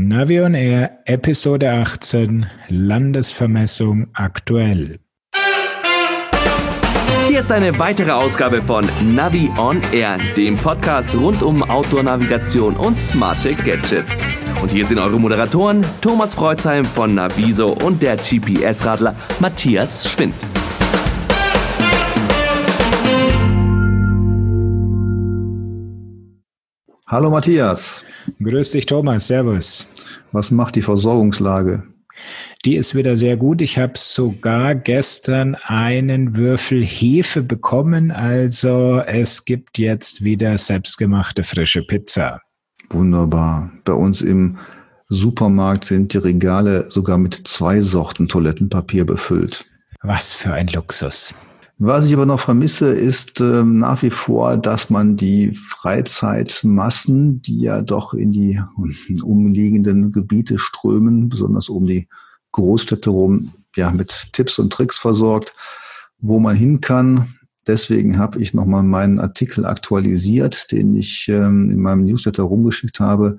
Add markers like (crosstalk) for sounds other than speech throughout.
Navion Air Episode 18 Landesvermessung aktuell. Hier ist eine weitere Ausgabe von Navi on Air, dem Podcast rund um Outdoor-Navigation und smarte Gadgets. Und hier sind eure Moderatoren Thomas Freuzheim von Naviso und der GPS-Radler Matthias Schwind. Hallo Matthias. Grüß dich Thomas, Servus. Was macht die Versorgungslage? Die ist wieder sehr gut. Ich habe sogar gestern einen Würfel Hefe bekommen. Also es gibt jetzt wieder selbstgemachte frische Pizza. Wunderbar. Bei uns im Supermarkt sind die Regale sogar mit zwei Sorten Toilettenpapier befüllt. Was für ein Luxus. Was ich aber noch vermisse, ist ähm, nach wie vor, dass man die Freizeitmassen, die ja doch in die (laughs) umliegenden Gebiete strömen, besonders um die Großstädte rum, ja, mit Tipps und Tricks versorgt, wo man hin kann. Deswegen habe ich nochmal meinen Artikel aktualisiert, den ich ähm, in meinem Newsletter rumgeschickt habe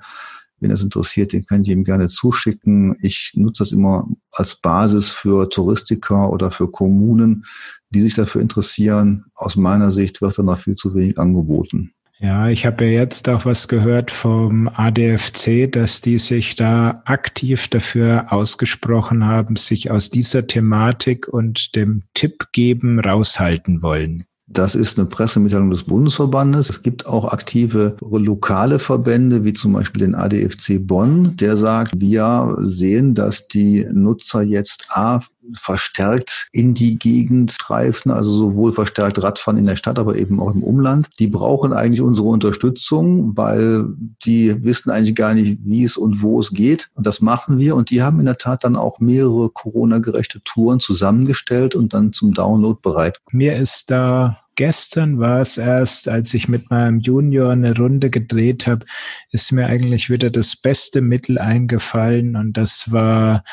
wenn das interessiert, den könnt ihr ihm gerne zuschicken. Ich nutze das immer als Basis für Touristiker oder für Kommunen, die sich dafür interessieren. Aus meiner Sicht wird da noch viel zu wenig angeboten. Ja, ich habe ja jetzt auch was gehört vom ADFC, dass die sich da aktiv dafür ausgesprochen haben, sich aus dieser Thematik und dem Tipp geben raushalten wollen. Das ist eine Pressemitteilung des Bundesverbandes. Es gibt auch aktive lokale Verbände, wie zum Beispiel den ADFC Bonn, der sagt, wir sehen, dass die Nutzer jetzt A verstärkt in die Gegend streifen, also sowohl verstärkt Radfahren in der Stadt, aber eben auch im Umland. Die brauchen eigentlich unsere Unterstützung, weil die wissen eigentlich gar nicht, wie es und wo es geht. Und das machen wir. Und die haben in der Tat dann auch mehrere Corona-gerechte Touren zusammengestellt und dann zum Download bereit. Mir ist da gestern war es erst, als ich mit meinem Junior eine Runde gedreht habe, ist mir eigentlich wieder das beste Mittel eingefallen und das war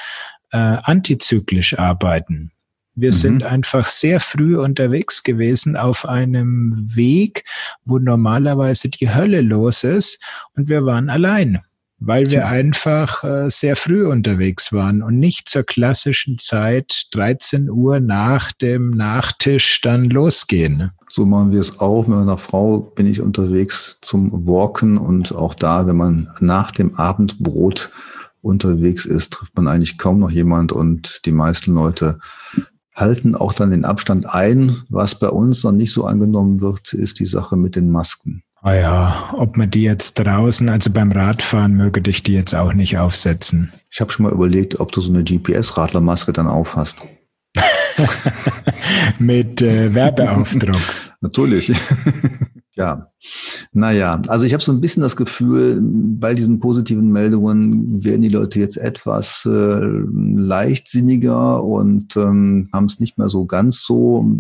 äh, antizyklisch arbeiten. Wir mhm. sind einfach sehr früh unterwegs gewesen auf einem Weg, wo normalerweise die Hölle los ist und wir waren allein, weil wir einfach äh, sehr früh unterwegs waren und nicht zur klassischen Zeit 13 Uhr nach dem Nachtisch dann losgehen. So machen wir es auch. Mit meiner Frau bin ich unterwegs zum Walken und auch da, wenn man nach dem Abendbrot unterwegs ist, trifft man eigentlich kaum noch jemand und die meisten Leute halten auch dann den Abstand ein. Was bei uns noch nicht so angenommen wird, ist die Sache mit den Masken. Ah ja, ob man die jetzt draußen, also beim Radfahren, möge dich die jetzt auch nicht aufsetzen. Ich habe schon mal überlegt, ob du so eine GPS-Radlermaske dann aufhast. (laughs) mit äh, Werbeaufdruck. (laughs) Natürlich. (laughs) Ja, naja, also ich habe so ein bisschen das Gefühl, bei diesen positiven Meldungen werden die Leute jetzt etwas äh, leichtsinniger und ähm, haben es nicht mehr so ganz so,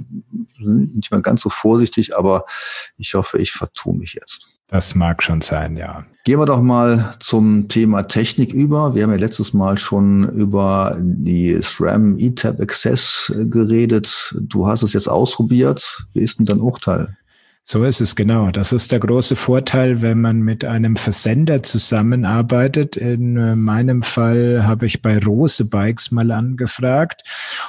sind nicht mehr ganz so vorsichtig, aber ich hoffe, ich vertue mich jetzt. Das mag schon sein, ja. Gehen wir doch mal zum Thema Technik über. Wir haben ja letztes Mal schon über die SRAM ETAP Access geredet. Du hast es jetzt ausprobiert. Wie ist denn dein Urteil? So ist es genau. Das ist der große Vorteil, wenn man mit einem Versender zusammenarbeitet. In äh, meinem Fall habe ich bei Rose Bikes mal angefragt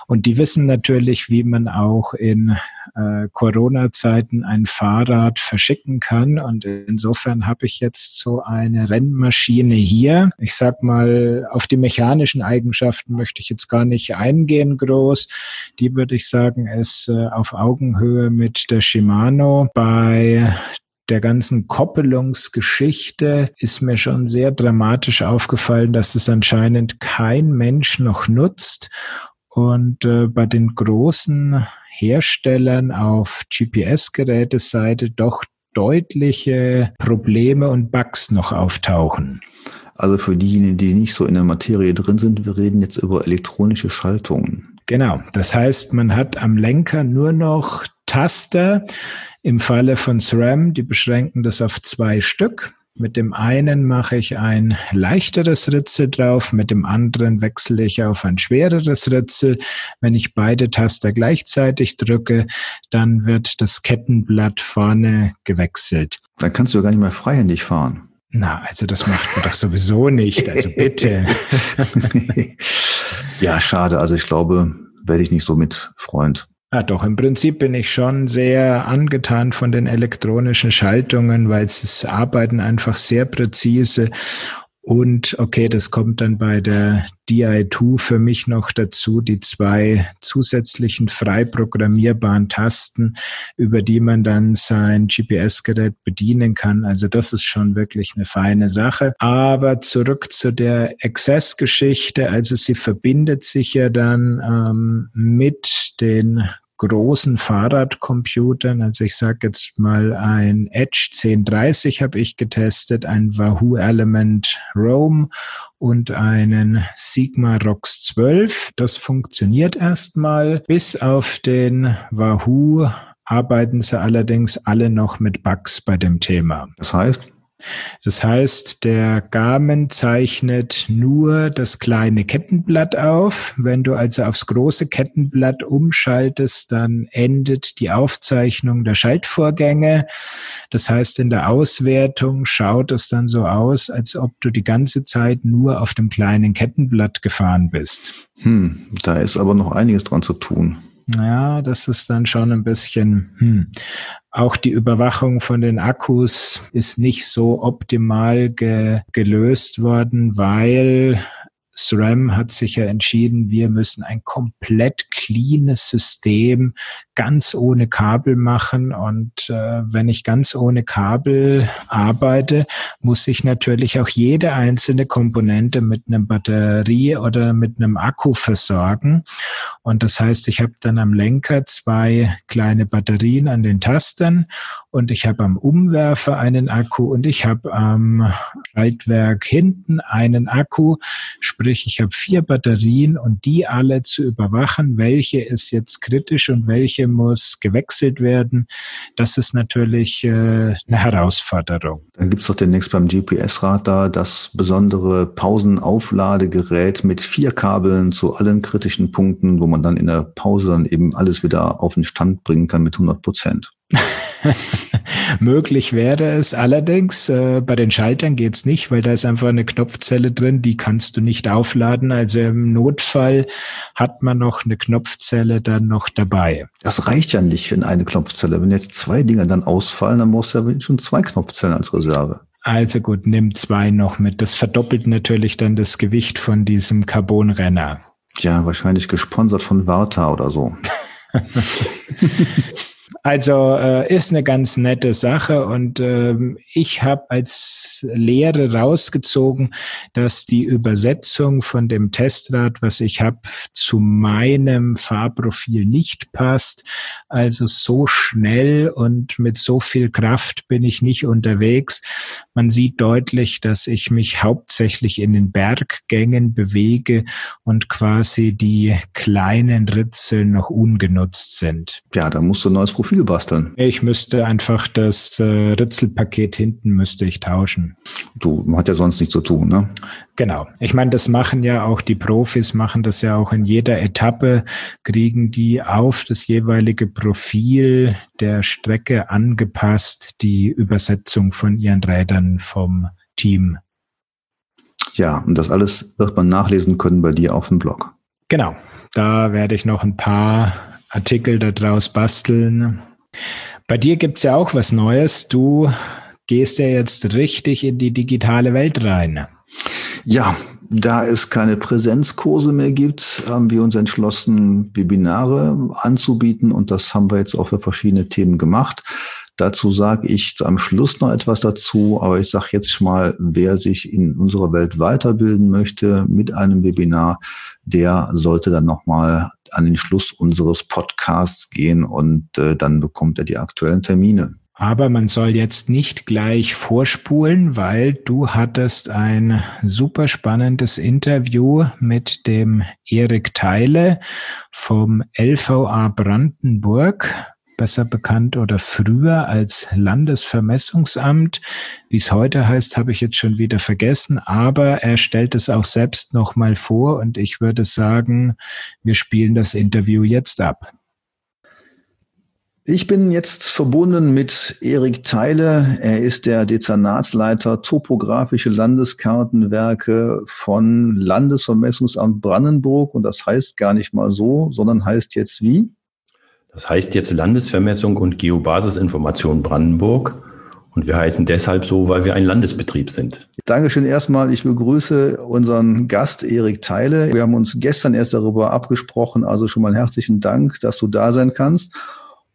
und die wissen natürlich, wie man auch in äh, Corona-Zeiten ein Fahrrad verschicken kann. Und insofern habe ich jetzt so eine Rennmaschine hier. Ich sag mal, auf die mechanischen Eigenschaften möchte ich jetzt gar nicht eingehen groß. Die würde ich sagen, ist äh, auf Augenhöhe mit der Shimano. Bei bei der ganzen Koppelungsgeschichte ist mir schon sehr dramatisch aufgefallen, dass es anscheinend kein Mensch noch nutzt. Und äh, bei den großen Herstellern auf GPS-Geräteseite doch deutliche Probleme und Bugs noch auftauchen. Also für diejenigen, die nicht so in der Materie drin sind, wir reden jetzt über elektronische Schaltungen. Genau. Das heißt, man hat am Lenker nur noch Taster, im Falle von SRAM, die beschränken das auf zwei Stück. Mit dem einen mache ich ein leichteres Ritzel drauf, mit dem anderen wechsle ich auf ein schwereres Ritzel. Wenn ich beide Taster gleichzeitig drücke, dann wird das Kettenblatt vorne gewechselt. Dann kannst du ja gar nicht mehr freihändig fahren. Na, also das macht man doch sowieso nicht. Also bitte. (laughs) ja, schade. Also ich glaube, werde ich nicht so mit Freund. Ja, doch, im Prinzip bin ich schon sehr angetan von den elektronischen Schaltungen, weil es arbeiten einfach sehr präzise und okay, das kommt dann bei der DI2 für mich noch dazu, die zwei zusätzlichen frei programmierbaren Tasten, über die man dann sein GPS-Gerät bedienen kann. Also das ist schon wirklich eine feine Sache. Aber zurück zu der Access-Geschichte. Also sie verbindet sich ja dann ähm, mit den großen Fahrradcomputern. Also ich sage jetzt mal ein Edge 1030 habe ich getestet, ein Wahoo Element Roam und einen Sigma ROX 12. Das funktioniert erstmal. Bis auf den Wahoo arbeiten sie allerdings alle noch mit Bugs bei dem Thema. Das heißt? Das heißt, der Garmin zeichnet nur das kleine Kettenblatt auf. Wenn du also aufs große Kettenblatt umschaltest, dann endet die Aufzeichnung der Schaltvorgänge. Das heißt, in der Auswertung schaut es dann so aus, als ob du die ganze Zeit nur auf dem kleinen Kettenblatt gefahren bist. Hm, da ist aber noch einiges dran zu tun. Ja, das ist dann schon ein bisschen, hm. Auch die Überwachung von den Akkus ist nicht so optimal ge gelöst worden, weil SRAM hat sich ja entschieden, wir müssen ein komplett cleanes System ganz ohne Kabel machen. Und äh, wenn ich ganz ohne Kabel arbeite, muss ich natürlich auch jede einzelne Komponente mit einem Batterie oder mit einem Akku versorgen. Und das heißt, ich habe dann am Lenker zwei kleine Batterien an den Tastern und ich habe am Umwerfer einen Akku und ich habe am Schaltwerk hinten einen Akku. Sprich, ich habe vier Batterien und die alle zu überwachen, welche ist jetzt kritisch und welche muss gewechselt werden. Das ist natürlich äh, eine Herausforderung. Dann gibt es doch demnächst beim GPS-Radar das besondere Pausenaufladegerät mit vier Kabeln zu allen kritischen Punkten, wo man dann in der Pause dann eben alles wieder auf den Stand bringen kann mit 100 Prozent. (laughs) Möglich wäre es allerdings, äh, bei den Schaltern geht's nicht, weil da ist einfach eine Knopfzelle drin, die kannst du nicht aufladen. Also im Notfall hat man noch eine Knopfzelle dann noch dabei. Das reicht ja nicht in eine Knopfzelle. Wenn jetzt zwei Dinge dann ausfallen, dann brauchst du ja schon zwei Knopfzellen als Reserve. Also gut, nimm zwei noch mit. Das verdoppelt natürlich dann das Gewicht von diesem Carbonrenner. Ja, wahrscheinlich gesponsert von Warta oder so. (laughs) Also äh, ist eine ganz nette Sache und ähm, ich habe als Lehre rausgezogen, dass die Übersetzung von dem Testrad, was ich habe, zu meinem Fahrprofil nicht passt. Also so schnell und mit so viel Kraft bin ich nicht unterwegs. Man sieht deutlich, dass ich mich hauptsächlich in den Berggängen bewege und quasi die kleinen Ritze noch ungenutzt sind. Ja, da musst du ein neues Profil Profil basteln? Ich müsste einfach das äh, Ritzelpaket hinten müsste ich tauschen. Du, man hat ja sonst nichts zu tun, ne? Genau. Ich meine, das machen ja auch die Profis, machen das ja auch in jeder Etappe, kriegen die auf das jeweilige Profil der Strecke angepasst, die Übersetzung von ihren Rädern vom Team. Ja, und das alles wird man nachlesen können bei dir auf dem Blog. Genau. Da werde ich noch ein paar Artikel daraus basteln. Bei dir gibt es ja auch was Neues. Du gehst ja jetzt richtig in die digitale Welt rein. Ja, da es keine Präsenzkurse mehr gibt, haben wir uns entschlossen, Webinare anzubieten und das haben wir jetzt auch für verschiedene Themen gemacht. Dazu sage ich am Schluss noch etwas dazu, aber ich sage jetzt mal, wer sich in unserer Welt weiterbilden möchte mit einem Webinar, der sollte dann nochmal an den Schluss unseres Podcasts gehen und äh, dann bekommt er die aktuellen Termine. Aber man soll jetzt nicht gleich vorspulen, weil du hattest ein super spannendes Interview mit dem Erik Teile vom LVA Brandenburg besser bekannt oder früher als Landesvermessungsamt. Wie es heute heißt, habe ich jetzt schon wieder vergessen, aber er stellt es auch selbst nochmal vor und ich würde sagen, wir spielen das Interview jetzt ab. Ich bin jetzt verbunden mit Erik Teile. Er ist der Dezernatsleiter topografische Landeskartenwerke von Landesvermessungsamt Brandenburg. Und das heißt gar nicht mal so, sondern heißt jetzt wie? Das heißt jetzt Landesvermessung und Geobasisinformation Brandenburg. Und wir heißen deshalb so, weil wir ein Landesbetrieb sind. Dankeschön erstmal. Ich begrüße unseren Gast Erik Teile. Wir haben uns gestern erst darüber abgesprochen. Also schon mal herzlichen Dank, dass du da sein kannst.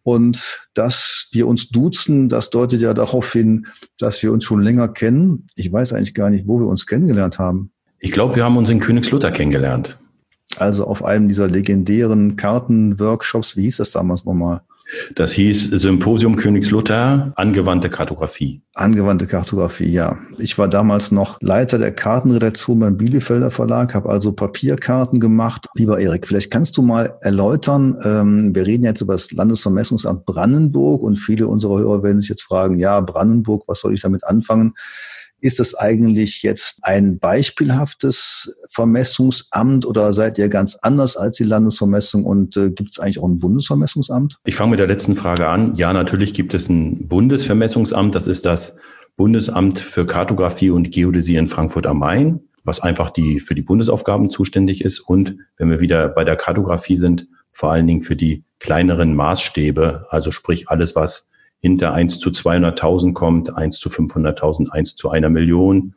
Und dass wir uns duzen, das deutet ja darauf hin, dass wir uns schon länger kennen. Ich weiß eigentlich gar nicht, wo wir uns kennengelernt haben. Ich glaube, wir haben uns in Königslutter kennengelernt. Also auf einem dieser legendären Kartenworkshops, wie hieß das damals nochmal? Das hieß Symposium Königslutter, angewandte Kartografie. Angewandte Kartografie, ja. Ich war damals noch Leiter der Kartenredaktion beim Bielefelder Verlag, habe also Papierkarten gemacht. Lieber Erik, vielleicht kannst du mal erläutern, ähm, wir reden jetzt über das Landesvermessungsamt Brandenburg und viele unserer Hörer werden sich jetzt fragen, ja, Brandenburg, was soll ich damit anfangen? Ist das eigentlich jetzt ein beispielhaftes Vermessungsamt oder seid ihr ganz anders als die Landesvermessung und äh, gibt es eigentlich auch ein Bundesvermessungsamt? Ich fange mit der letzten Frage an. Ja, natürlich gibt es ein Bundesvermessungsamt. Das ist das Bundesamt für Kartografie und Geodäsie in Frankfurt am Main, was einfach die, für die Bundesaufgaben zuständig ist. Und wenn wir wieder bei der Kartografie sind, vor allen Dingen für die kleineren Maßstäbe, also sprich alles, was hinter 1 zu 200.000 kommt, 1 zu 500.000, 1 zu einer Million,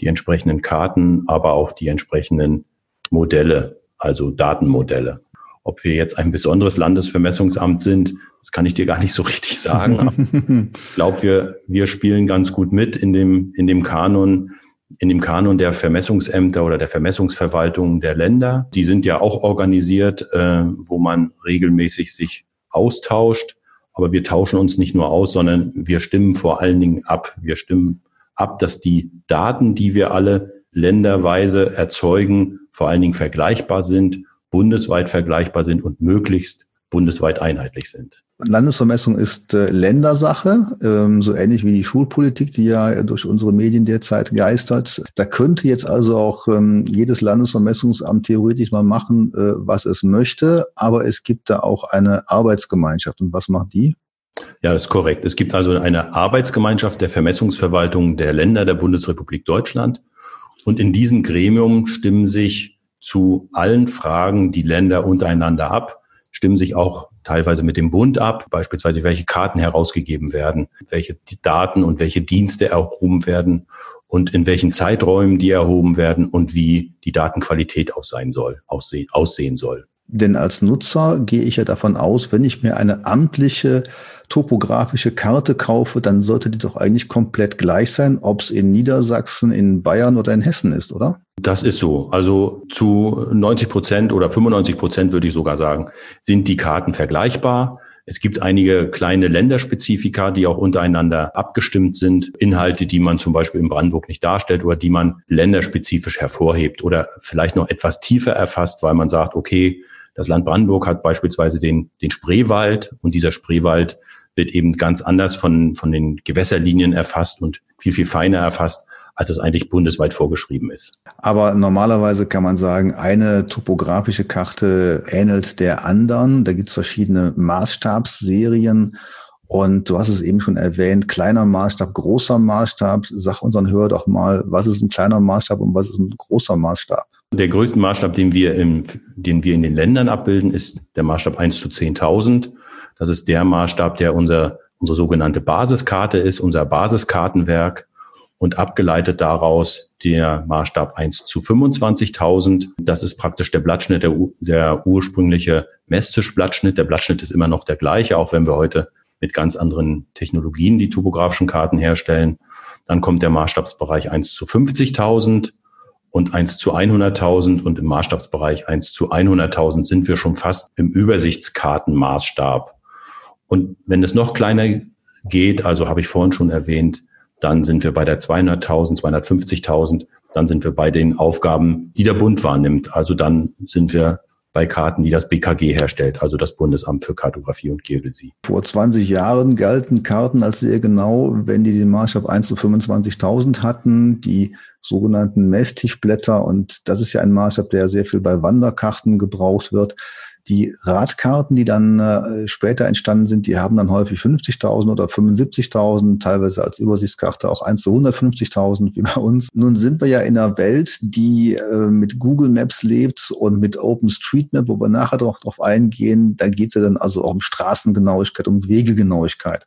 die entsprechenden Karten, aber auch die entsprechenden Modelle, also Datenmodelle. Ob wir jetzt ein besonderes Landesvermessungsamt sind, das kann ich dir gar nicht so richtig sagen. (laughs) ich glaube, wir, wir spielen ganz gut mit in dem, in dem Kanon, in dem Kanon der Vermessungsämter oder der Vermessungsverwaltung der Länder. Die sind ja auch organisiert, äh, wo man regelmäßig sich austauscht aber wir tauschen uns nicht nur aus, sondern wir stimmen vor allen Dingen ab. Wir stimmen ab, dass die Daten, die wir alle länderweise erzeugen, vor allen Dingen vergleichbar sind, bundesweit vergleichbar sind und möglichst bundesweit einheitlich sind. Landesvermessung ist äh, Ländersache, ähm, so ähnlich wie die Schulpolitik, die ja durch unsere Medien derzeit geistert. Da könnte jetzt also auch ähm, jedes Landesvermessungsamt theoretisch mal machen, äh, was es möchte, aber es gibt da auch eine Arbeitsgemeinschaft. Und was macht die? Ja, das ist korrekt. Es gibt also eine Arbeitsgemeinschaft der Vermessungsverwaltung der Länder der Bundesrepublik Deutschland. Und in diesem Gremium stimmen sich zu allen Fragen die Länder untereinander ab stimmen sich auch teilweise mit dem Bund ab, beispielsweise welche Karten herausgegeben werden, welche Daten und welche Dienste erhoben werden und in welchen Zeiträumen die erhoben werden und wie die Datenqualität aussehen soll, aussehen soll. Denn als Nutzer gehe ich ja davon aus, wenn ich mir eine amtliche topografische Karte kaufe, dann sollte die doch eigentlich komplett gleich sein, ob es in Niedersachsen, in Bayern oder in Hessen ist, oder? Das ist so. Also zu 90 Prozent oder 95 Prozent würde ich sogar sagen, sind die Karten vergleichbar. Es gibt einige kleine Länderspezifika, die auch untereinander abgestimmt sind. Inhalte, die man zum Beispiel in Brandenburg nicht darstellt oder die man länderspezifisch hervorhebt oder vielleicht noch etwas tiefer erfasst, weil man sagt, okay, das Land Brandenburg hat beispielsweise den, den Spreewald und dieser Spreewald wird eben ganz anders von, von den Gewässerlinien erfasst und viel, viel feiner erfasst, als es eigentlich bundesweit vorgeschrieben ist. Aber normalerweise kann man sagen, eine topografische Karte ähnelt der anderen. Da gibt es verschiedene Maßstabsserien. Und du hast es eben schon erwähnt, kleiner Maßstab, großer Maßstab. Sag unseren Hör doch mal, was ist ein kleiner Maßstab und was ist ein großer Maßstab? Der größte Maßstab, den wir, im, den wir in den Ländern abbilden, ist der Maßstab 1 zu 10.000. Das ist der Maßstab, der unser, unsere sogenannte Basiskarte ist, unser Basiskartenwerk und abgeleitet daraus der Maßstab 1 zu 25.000. Das ist praktisch der Blattschnitt, der, der ursprüngliche Messtischblattschnitt. Der Blattschnitt ist immer noch der gleiche, auch wenn wir heute mit ganz anderen Technologien die topografischen Karten herstellen. Dann kommt der Maßstabsbereich 1 zu 50.000 und 1 zu 100.000 und im Maßstabsbereich 1 zu 100.000 sind wir schon fast im Übersichtskartenmaßstab. Und wenn es noch kleiner geht, also habe ich vorhin schon erwähnt, dann sind wir bei der 200.000, 250.000, dann sind wir bei den Aufgaben, die der Bund wahrnimmt. Also dann sind wir bei Karten, die das BKG herstellt, also das Bundesamt für Kartografie und Geodäsie. Vor 20 Jahren galten Karten als sehr genau, wenn die den Maßstab 1 zu 25.000 hatten, die sogenannten Messtischblätter. Und das ist ja ein Maßstab, der sehr viel bei Wanderkarten gebraucht wird. Die Radkarten, die dann äh, später entstanden sind, die haben dann häufig 50.000 oder 75.000, teilweise als Übersichtskarte auch 1 zu 150.000 wie bei uns. Nun sind wir ja in einer Welt, die äh, mit Google Maps lebt und mit OpenStreetMap, wo wir nachher doch drauf eingehen. Da geht es ja dann also auch um Straßengenauigkeit, um Wegegenauigkeit.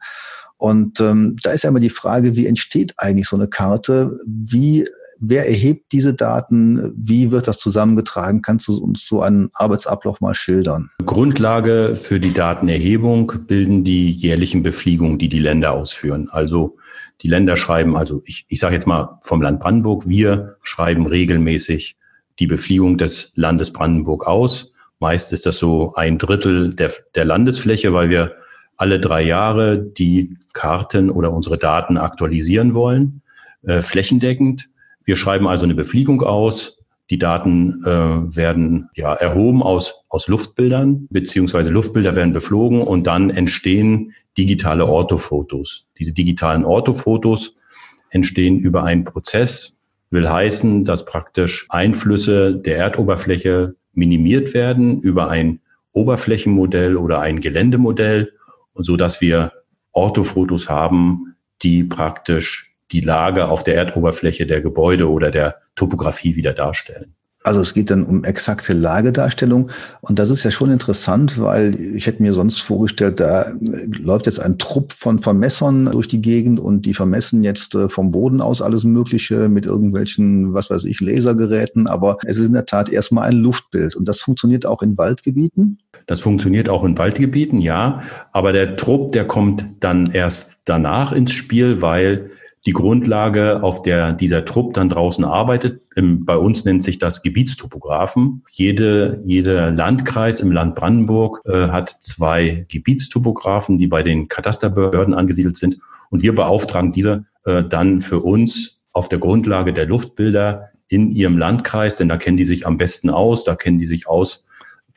Und ähm, da ist ja immer die Frage, wie entsteht eigentlich so eine Karte? Wie Wer erhebt diese Daten? Wie wird das zusammengetragen? Kannst du uns so einen Arbeitsablauf mal schildern? Grundlage für die Datenerhebung bilden die jährlichen Befliegungen, die die Länder ausführen. Also die Länder schreiben, also ich, ich sage jetzt mal vom Land Brandenburg, wir schreiben regelmäßig die Befliegung des Landes Brandenburg aus. Meist ist das so ein Drittel der, der Landesfläche, weil wir alle drei Jahre die Karten oder unsere Daten aktualisieren wollen, äh, flächendeckend. Wir schreiben also eine Befliegung aus. Die Daten äh, werden ja erhoben aus, aus Luftbildern, beziehungsweise Luftbilder werden beflogen und dann entstehen digitale Orthofotos. Diese digitalen Orthofotos entstehen über einen Prozess, will heißen, dass praktisch Einflüsse der Erdoberfläche minimiert werden über ein Oberflächenmodell oder ein Geländemodell, so dass wir Orthofotos haben, die praktisch die Lage auf der Erdoberfläche der Gebäude oder der Topografie wieder darstellen. Also es geht dann um exakte Lagedarstellung. Und das ist ja schon interessant, weil ich hätte mir sonst vorgestellt, da läuft jetzt ein Trupp von Vermessern durch die Gegend und die vermessen jetzt äh, vom Boden aus alles Mögliche mit irgendwelchen, was weiß ich, Lasergeräten. Aber es ist in der Tat erstmal ein Luftbild. Und das funktioniert auch in Waldgebieten? Das funktioniert auch in Waldgebieten, ja. Aber der Trupp, der kommt dann erst danach ins Spiel, weil die Grundlage, auf der dieser Trupp dann draußen arbeitet. Im, bei uns nennt sich das Gebietstopografen. Jede, jeder Landkreis im Land Brandenburg äh, hat zwei Gebietstopografen, die bei den Katasterbehörden angesiedelt sind. Und wir beauftragen diese äh, dann für uns auf der Grundlage der Luftbilder in ihrem Landkreis, denn da kennen die sich am besten aus, da kennen die sich aus,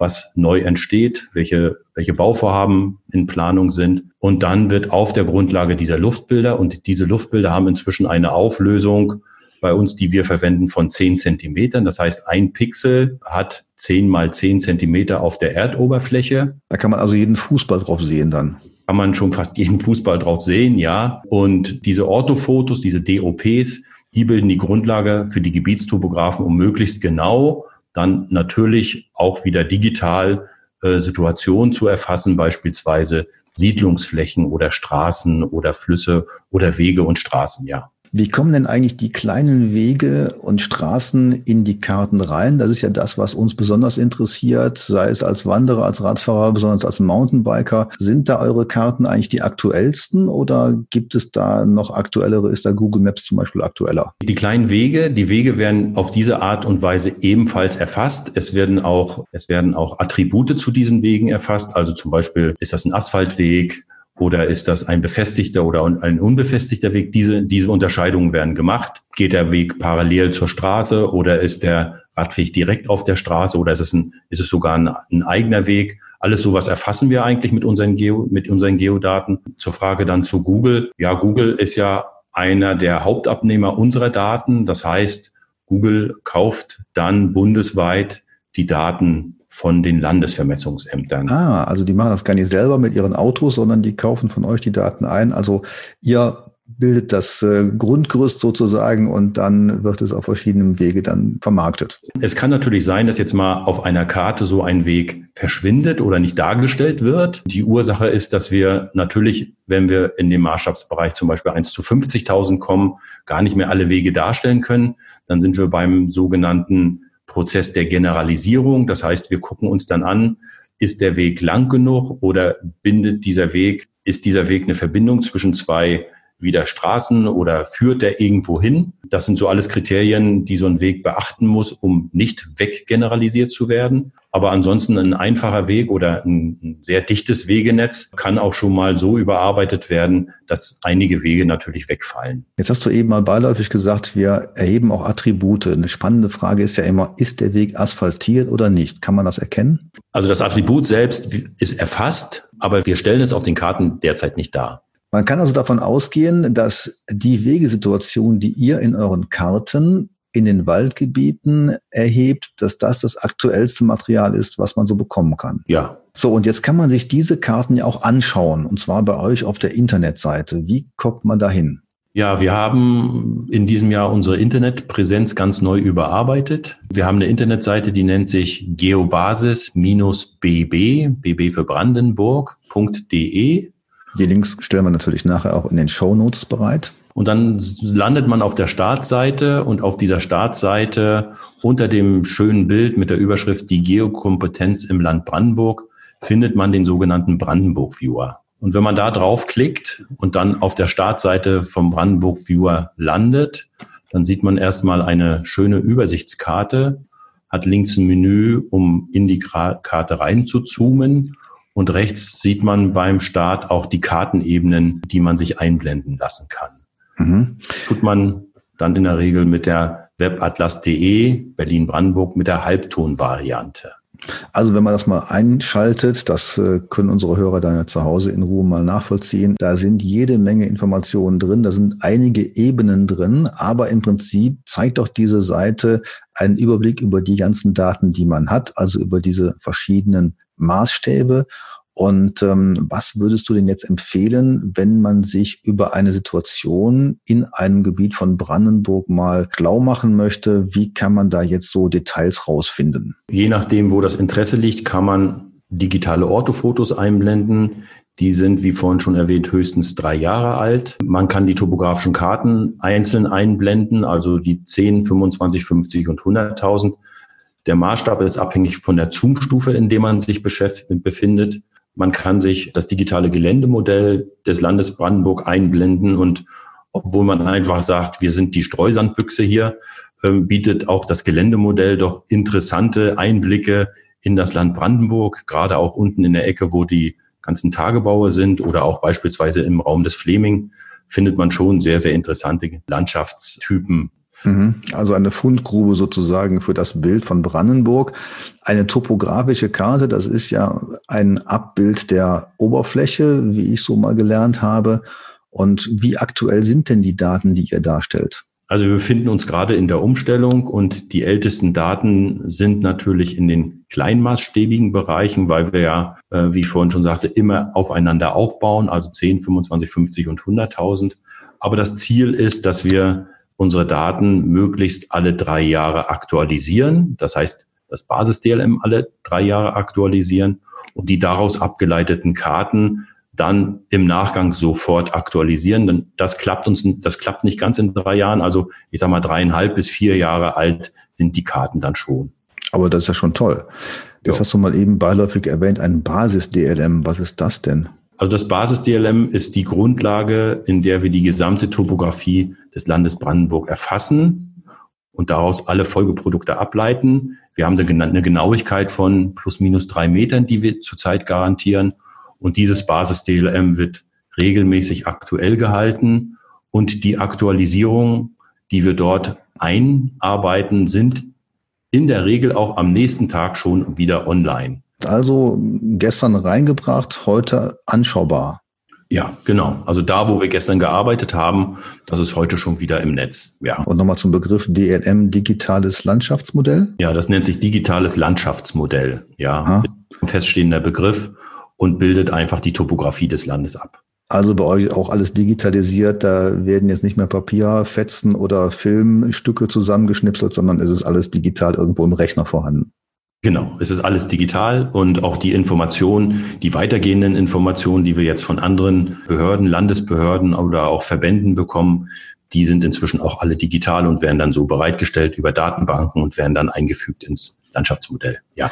was neu entsteht, welche, welche Bauvorhaben in Planung sind. Und dann wird auf der Grundlage dieser Luftbilder, und diese Luftbilder haben inzwischen eine Auflösung bei uns, die wir verwenden, von zehn Zentimetern. Das heißt, ein Pixel hat zehn mal zehn Zentimeter auf der Erdoberfläche. Da kann man also jeden Fußball drauf sehen dann kann man schon fast jeden Fußball drauf sehen, ja. Und diese Orthofotos, diese DOPs, die bilden die Grundlage für die Gebietstopografen, um möglichst genau dann natürlich auch wieder digital äh, Situationen zu erfassen, beispielsweise Siedlungsflächen oder Straßen oder Flüsse oder Wege und Straßen, ja. Wie kommen denn eigentlich die kleinen Wege und Straßen in die Karten rein? Das ist ja das, was uns besonders interessiert, sei es als Wanderer, als Radfahrer, besonders als Mountainbiker. Sind da eure Karten eigentlich die aktuellsten oder gibt es da noch aktuellere? Ist da Google Maps zum Beispiel aktueller? Die kleinen Wege, die Wege werden auf diese Art und Weise ebenfalls erfasst. Es werden auch, es werden auch Attribute zu diesen Wegen erfasst. Also zum Beispiel ist das ein Asphaltweg oder ist das ein befestigter oder ein unbefestigter Weg? Diese, diese Unterscheidungen werden gemacht. Geht der Weg parallel zur Straße oder ist der Radweg direkt auf der Straße oder ist es, ein, ist es sogar ein, ein eigener Weg? Alles sowas erfassen wir eigentlich mit unseren, Geo, mit unseren Geodaten. Zur Frage dann zu Google. Ja, Google ist ja einer der Hauptabnehmer unserer Daten. Das heißt, Google kauft dann bundesweit die Daten von den Landesvermessungsämtern. Ah, also die machen das gar nicht selber mit ihren Autos, sondern die kaufen von euch die Daten ein. Also ihr bildet das äh, Grundgerüst sozusagen und dann wird es auf verschiedenen Wege dann vermarktet. Es kann natürlich sein, dass jetzt mal auf einer Karte so ein Weg verschwindet oder nicht dargestellt wird. Die Ursache ist, dass wir natürlich, wenn wir in dem Maßstabsbereich zum Beispiel 1 zu 50.000 kommen, gar nicht mehr alle Wege darstellen können. Dann sind wir beim sogenannten Prozess der Generalisierung. Das heißt, wir gucken uns dann an, ist der Weg lang genug oder bindet dieser Weg, ist dieser Weg eine Verbindung zwischen zwei wieder Straßen oder führt der irgendwo hin? Das sind so alles Kriterien, die so ein Weg beachten muss, um nicht weggeneralisiert zu werden. Aber ansonsten ein einfacher Weg oder ein sehr dichtes Wegenetz kann auch schon mal so überarbeitet werden, dass einige Wege natürlich wegfallen. Jetzt hast du eben mal beiläufig gesagt, wir erheben auch Attribute. Eine spannende Frage ist ja immer, ist der Weg asphaltiert oder nicht? Kann man das erkennen? Also das Attribut selbst ist erfasst, aber wir stellen es auf den Karten derzeit nicht dar. Man kann also davon ausgehen, dass die Wegesituation, die ihr in euren Karten in den Waldgebieten erhebt, dass das das aktuellste Material ist, was man so bekommen kann. Ja. So, und jetzt kann man sich diese Karten ja auch anschauen, und zwar bei euch auf der Internetseite. Wie kommt man dahin? Ja, wir haben in diesem Jahr unsere Internetpräsenz ganz neu überarbeitet. Wir haben eine Internetseite, die nennt sich geobasis-bb, bb für Brandenburg.de. Die Links stellen wir natürlich nachher auch in den Show Notes bereit. Und dann landet man auf der Startseite und auf dieser Startseite unter dem schönen Bild mit der Überschrift Die Geokompetenz im Land Brandenburg findet man den sogenannten Brandenburg Viewer. Und wenn man da draufklickt und dann auf der Startseite vom Brandenburg Viewer landet, dann sieht man erstmal eine schöne Übersichtskarte, hat links ein Menü, um in die Karte rein zu zoomen. Und rechts sieht man beim Start auch die Kartenebenen, die man sich einblenden lassen kann. Mhm. Tut man dann in der Regel mit der webatlas.de Berlin-Brandenburg mit der Halbtonvariante. Also wenn man das mal einschaltet, das äh, können unsere Hörer dann ja zu Hause in Ruhe mal nachvollziehen. Da sind jede Menge Informationen drin, da sind einige Ebenen drin, aber im Prinzip zeigt doch diese Seite einen Überblick über die ganzen Daten, die man hat, also über diese verschiedenen Maßstäbe und ähm, was würdest du denn jetzt empfehlen, wenn man sich über eine Situation in einem Gebiet von Brandenburg mal schlau machen möchte? Wie kann man da jetzt so Details rausfinden? Je nachdem, wo das Interesse liegt, kann man digitale Orthofotos einblenden. Die sind, wie vorhin schon erwähnt, höchstens drei Jahre alt. Man kann die topografischen Karten einzeln einblenden, also die 10, 25, 50 und 100.000. Der Maßstab ist abhängig von der Zoom-Stufe, in der man sich befindet. Man kann sich das digitale Geländemodell des Landes Brandenburg einblenden und obwohl man einfach sagt, wir sind die Streusandbüchse hier, äh, bietet auch das Geländemodell doch interessante Einblicke in das Land Brandenburg, gerade auch unten in der Ecke, wo die ganzen Tagebaue sind oder auch beispielsweise im Raum des Fleming findet man schon sehr, sehr interessante Landschaftstypen. Also eine Fundgrube sozusagen für das Bild von Brandenburg. Eine topografische Karte, das ist ja ein Abbild der Oberfläche, wie ich so mal gelernt habe. Und wie aktuell sind denn die Daten, die ihr darstellt? Also wir befinden uns gerade in der Umstellung und die ältesten Daten sind natürlich in den kleinmaßstäbigen Bereichen, weil wir ja, äh, wie ich vorhin schon sagte, immer aufeinander aufbauen, also 10, 25, 50 und 100.000. Aber das Ziel ist, dass wir unsere Daten möglichst alle drei Jahre aktualisieren. Das heißt, das Basis-DLM alle drei Jahre aktualisieren und die daraus abgeleiteten Karten dann im Nachgang sofort aktualisieren. Denn das klappt uns, das klappt nicht ganz in drei Jahren. Also ich sage mal dreieinhalb bis vier Jahre alt sind die Karten dann schon. Aber das ist ja schon toll. Das jo. hast du mal eben beiläufig erwähnt, ein Basis-DLM. Was ist das denn? Also das Basis-DLM ist die Grundlage, in der wir die gesamte Topografie des Landes Brandenburg erfassen und daraus alle Folgeprodukte ableiten. Wir haben eine Genauigkeit von plus minus drei Metern, die wir zurzeit garantieren. Und dieses Basis-DLM wird regelmäßig aktuell gehalten. Und die Aktualisierung, die wir dort einarbeiten, sind in der Regel auch am nächsten Tag schon wieder online. Also gestern reingebracht, heute anschaubar. Ja, genau. Also da, wo wir gestern gearbeitet haben, das ist heute schon wieder im Netz. Ja. Und nochmal zum Begriff DLM, digitales Landschaftsmodell? Ja, das nennt sich digitales Landschaftsmodell. Ja, Aha. ein feststehender Begriff und bildet einfach die Topografie des Landes ab. Also bei euch auch alles digitalisiert, da werden jetzt nicht mehr Papierfetzen oder Filmstücke zusammengeschnipselt, sondern es ist alles digital irgendwo im Rechner vorhanden. Genau, es ist alles digital und auch die Informationen, die weitergehenden Informationen, die wir jetzt von anderen Behörden, Landesbehörden oder auch Verbänden bekommen, die sind inzwischen auch alle digital und werden dann so bereitgestellt über Datenbanken und werden dann eingefügt ins Landschaftsmodell. Ja.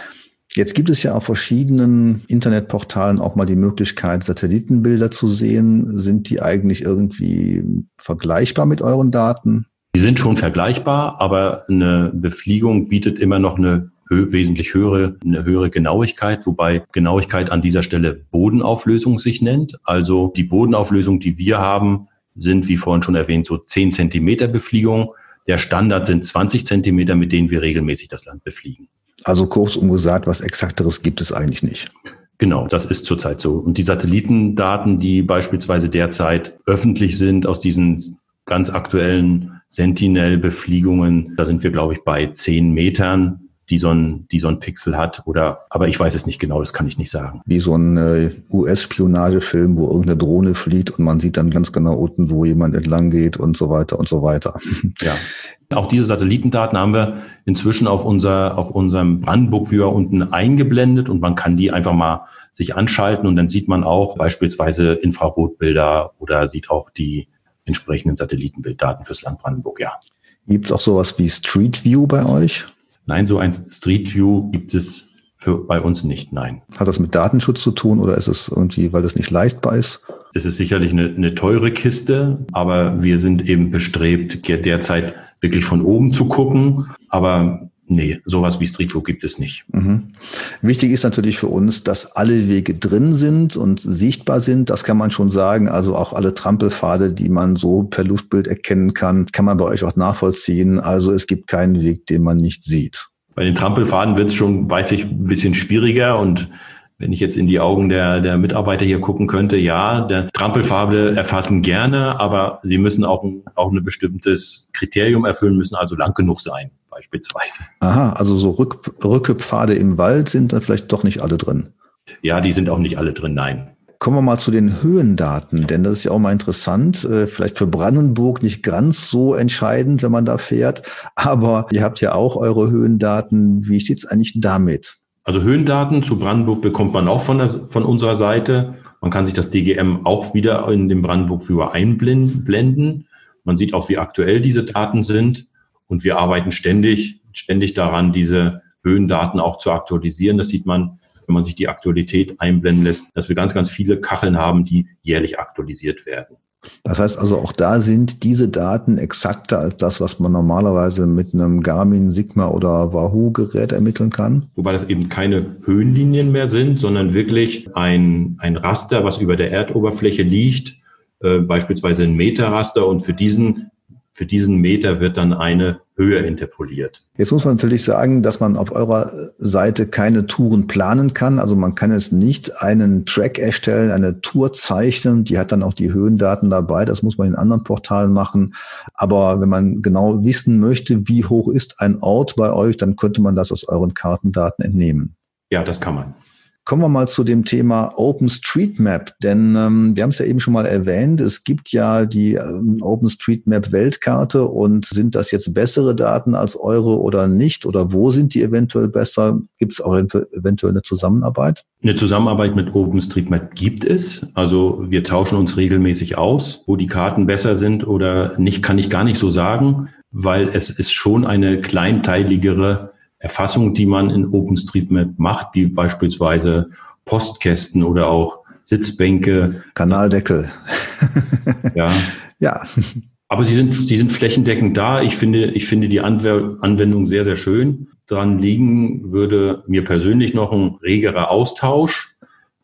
Jetzt gibt es ja auf verschiedenen Internetportalen auch mal die Möglichkeit, Satellitenbilder zu sehen. Sind die eigentlich irgendwie vergleichbar mit euren Daten? Die sind schon vergleichbar, aber eine Befliegung bietet immer noch eine wesentlich höhere, eine höhere Genauigkeit, wobei Genauigkeit an dieser Stelle Bodenauflösung sich nennt. Also die Bodenauflösung, die wir haben, sind, wie vorhin schon erwähnt, so 10 Zentimeter Befliegung. Der Standard sind 20 Zentimeter, mit denen wir regelmäßig das Land befliegen. Also kurzum gesagt, was Exakteres gibt es eigentlich nicht. Genau, das ist zurzeit so. Und die Satellitendaten, die beispielsweise derzeit öffentlich sind aus diesen ganz aktuellen Sentinel-Befliegungen. Da sind wir, glaube ich, bei zehn Metern die so ein, die so ein Pixel hat oder, aber ich weiß es nicht genau, das kann ich nicht sagen. Wie so ein äh, US-Spionagefilm, wo irgendeine Drohne fliegt und man sieht dann ganz genau unten, wo jemand entlang geht und so weiter und so weiter. (laughs) Ja. Auch diese Satellitendaten haben wir inzwischen auf unser, auf unserem Brandenburg Viewer unten eingeblendet und man kann die einfach mal sich anschalten und dann sieht man auch beispielsweise Infrarotbilder oder sieht auch die entsprechenden Satellitenbilddaten fürs Land Brandenburg, ja. Gibt es auch sowas wie Street View bei euch? Nein, so ein Street View gibt es für, bei uns nicht, nein. Hat das mit Datenschutz zu tun oder ist es irgendwie, weil das nicht leistbar ist? Es ist sicherlich eine, eine teure Kiste, aber wir sind eben bestrebt, derzeit wirklich von oben zu gucken. Aber Nee, sowas wie Street View gibt es nicht. Mhm. Wichtig ist natürlich für uns, dass alle Wege drin sind und sichtbar sind. Das kann man schon sagen. Also auch alle Trampelpfade, die man so per Luftbild erkennen kann, kann man bei euch auch nachvollziehen. Also es gibt keinen Weg, den man nicht sieht. Bei den Trampelfaden wird es schon, weiß ich, ein bisschen schwieriger und wenn ich jetzt in die Augen der, der Mitarbeiter hier gucken könnte, ja, der Trampelfarbe erfassen gerne, aber sie müssen auch, auch ein bestimmtes Kriterium erfüllen, müssen also lang genug sein, beispielsweise. Aha, also so Rück, Rückepfade im Wald sind da vielleicht doch nicht alle drin. Ja, die sind auch nicht alle drin, nein. Kommen wir mal zu den Höhendaten, denn das ist ja auch mal interessant. Äh, vielleicht für Brandenburg nicht ganz so entscheidend, wenn man da fährt, aber ihr habt ja auch eure Höhendaten. Wie steht's eigentlich damit? Also Höhendaten zu Brandenburg bekommt man auch von, der, von unserer Seite. Man kann sich das DGM auch wieder in den Brandenburg-Viewer einblenden. Man sieht auch, wie aktuell diese Daten sind. Und wir arbeiten ständig, ständig daran, diese Höhendaten auch zu aktualisieren. Das sieht man, wenn man sich die Aktualität einblenden lässt, dass wir ganz, ganz viele Kacheln haben, die jährlich aktualisiert werden. Das heißt also, auch da sind diese Daten exakter als das, was man normalerweise mit einem Garmin, Sigma oder Wahoo-Gerät ermitteln kann? Wobei das eben keine Höhenlinien mehr sind, sondern wirklich ein, ein Raster, was über der Erdoberfläche liegt, äh, beispielsweise ein Meterraster. Und für diesen für diesen Meter wird dann eine Höhe interpoliert. Jetzt muss man natürlich sagen, dass man auf eurer Seite keine Touren planen kann. Also man kann es nicht einen Track erstellen, eine Tour zeichnen. Die hat dann auch die Höhendaten dabei. Das muss man in anderen Portalen machen. Aber wenn man genau wissen möchte, wie hoch ist ein Ort bei euch, dann könnte man das aus euren Kartendaten entnehmen. Ja, das kann man. Kommen wir mal zu dem Thema OpenStreetMap, denn ähm, wir haben es ja eben schon mal erwähnt, es gibt ja die ähm, OpenStreetMap Weltkarte und sind das jetzt bessere Daten als eure oder nicht oder wo sind die eventuell besser? Gibt es auch eventuell eine Zusammenarbeit? Eine Zusammenarbeit mit OpenStreetMap gibt es. Also wir tauschen uns regelmäßig aus, wo die Karten besser sind oder nicht, kann ich gar nicht so sagen, weil es ist schon eine kleinteiligere Erfassung, die man in OpenStreetMap macht, wie beispielsweise Postkästen oder auch Sitzbänke. Kanaldeckel. ja. (laughs) Ja. Aber sie sind, sie sind flächendeckend da. Ich finde, ich finde die Anwendung sehr, sehr schön. Daran liegen würde mir persönlich noch ein regerer Austausch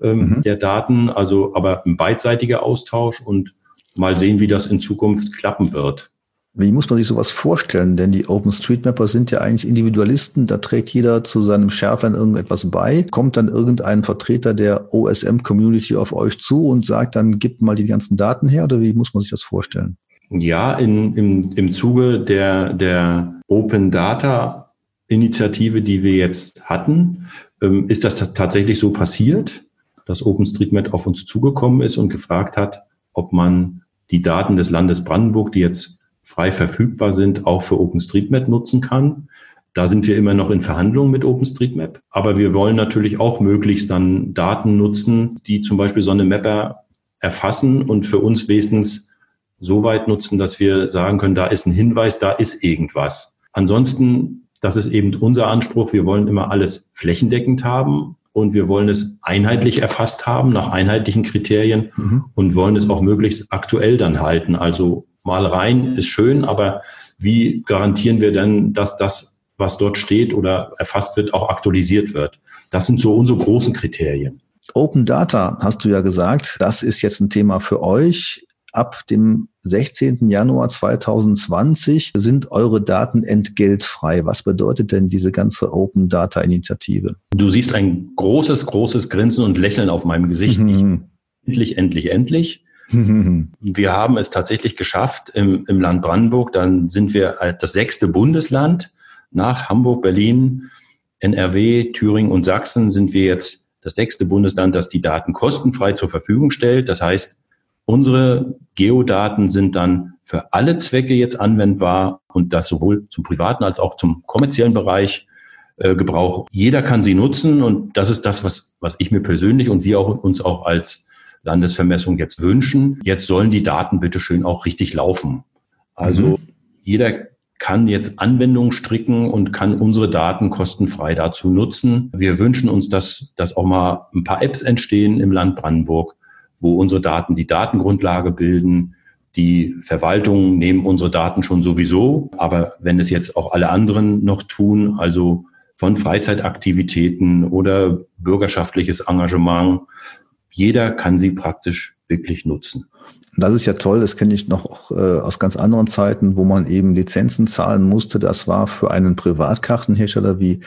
ähm, mhm. der Daten, also aber ein beidseitiger Austausch und mal sehen, wie das in Zukunft klappen wird. Wie muss man sich sowas vorstellen? Denn die OpenStreetMapper sind ja eigentlich Individualisten. Da trägt jeder zu seinem Schärflein irgendetwas bei. Kommt dann irgendein Vertreter der OSM-Community auf euch zu und sagt dann, gib mal die ganzen Daten her? Oder wie muss man sich das vorstellen? Ja, in, im, im Zuge der, der Open Data Initiative, die wir jetzt hatten, ähm, ist das tatsächlich so passiert, dass OpenStreetMap auf uns zugekommen ist und gefragt hat, ob man die Daten des Landes Brandenburg, die jetzt frei verfügbar sind, auch für OpenStreetMap nutzen kann. Da sind wir immer noch in Verhandlungen mit OpenStreetMap. Aber wir wollen natürlich auch möglichst dann Daten nutzen, die zum Beispiel so eine Mapper erfassen und für uns wenigstens so weit nutzen, dass wir sagen können, da ist ein Hinweis, da ist irgendwas. Ansonsten, das ist eben unser Anspruch. Wir wollen immer alles flächendeckend haben und wir wollen es einheitlich erfasst haben nach einheitlichen Kriterien mhm. und wollen es auch möglichst aktuell dann halten. Also mal rein ist schön, aber wie garantieren wir denn, dass das, was dort steht oder erfasst wird, auch aktualisiert wird? Das sind so unsere großen Kriterien. Open Data, hast du ja gesagt, das ist jetzt ein Thema für euch. Ab dem 16. Januar 2020 sind eure Daten entgeltfrei. Was bedeutet denn diese ganze Open Data Initiative? Du siehst ein großes, großes Grinsen und Lächeln auf meinem Gesicht. Mhm. Endlich, endlich, endlich. (laughs) wir haben es tatsächlich geschafft im, im Land Brandenburg. Dann sind wir das sechste Bundesland nach Hamburg, Berlin, NRW, Thüringen und Sachsen sind wir jetzt das sechste Bundesland, das die Daten kostenfrei zur Verfügung stellt. Das heißt, unsere Geodaten sind dann für alle Zwecke jetzt anwendbar und das sowohl zum privaten als auch zum kommerziellen Bereich äh, Gebrauch. Jeder kann sie nutzen und das ist das, was, was ich mir persönlich und wir auch, uns auch als Landesvermessung jetzt wünschen. Jetzt sollen die Daten bitte schön auch richtig laufen. Also mhm. jeder kann jetzt Anwendungen stricken und kann unsere Daten kostenfrei dazu nutzen. Wir wünschen uns, dass, dass auch mal ein paar Apps entstehen im Land Brandenburg, wo unsere Daten die Datengrundlage bilden. Die Verwaltung nehmen unsere Daten schon sowieso, aber wenn es jetzt auch alle anderen noch tun, also von Freizeitaktivitäten oder bürgerschaftliches Engagement, jeder kann sie praktisch wirklich nutzen. Das ist ja toll, das kenne ich noch äh, aus ganz anderen Zeiten, wo man eben Lizenzen zahlen musste. Das war für einen Privatkartenhersteller wie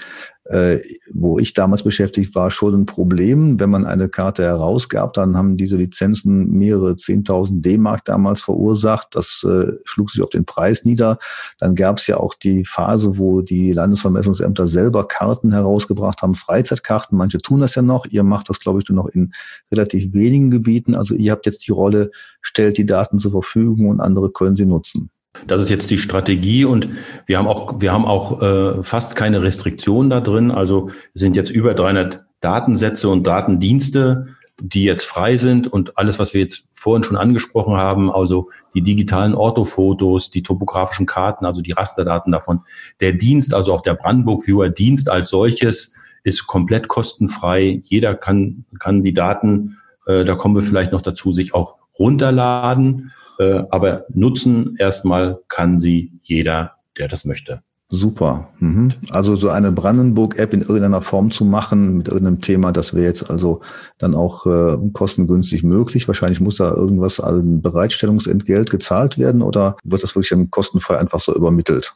äh, wo ich damals beschäftigt war, schon ein Problem. Wenn man eine Karte herausgab, dann haben diese Lizenzen mehrere 10.000 D-Mark damals verursacht. Das äh, schlug sich auf den Preis nieder. Dann gab es ja auch die Phase, wo die Landesvermessungsämter selber Karten herausgebracht haben, Freizeitkarten. Manche tun das ja noch. Ihr macht das, glaube ich, nur noch in relativ wenigen Gebieten. Also ihr habt jetzt die Rolle, stellt die Daten zur Verfügung und andere können sie nutzen. Das ist jetzt die Strategie und wir haben auch, wir haben auch äh, fast keine Restriktionen da drin. Also sind jetzt über 300 Datensätze und Datendienste, die jetzt frei sind und alles, was wir jetzt vorhin schon angesprochen haben, also die digitalen Orthofotos, die topografischen Karten, also die Rasterdaten davon. Der Dienst, also auch der Brandenburg Viewer Dienst als solches ist komplett kostenfrei. Jeder kann, kann die Daten, äh, da kommen wir vielleicht noch dazu, sich auch runterladen äh, aber nutzen erstmal kann sie jeder, der das möchte. Super. Mhm. Also so eine Brandenburg-App in irgendeiner Form zu machen mit irgendeinem Thema, das wäre jetzt also dann auch äh, kostengünstig möglich. Wahrscheinlich muss da irgendwas an Bereitstellungsentgelt gezahlt werden oder wird das wirklich dann kostenfrei einfach so übermittelt?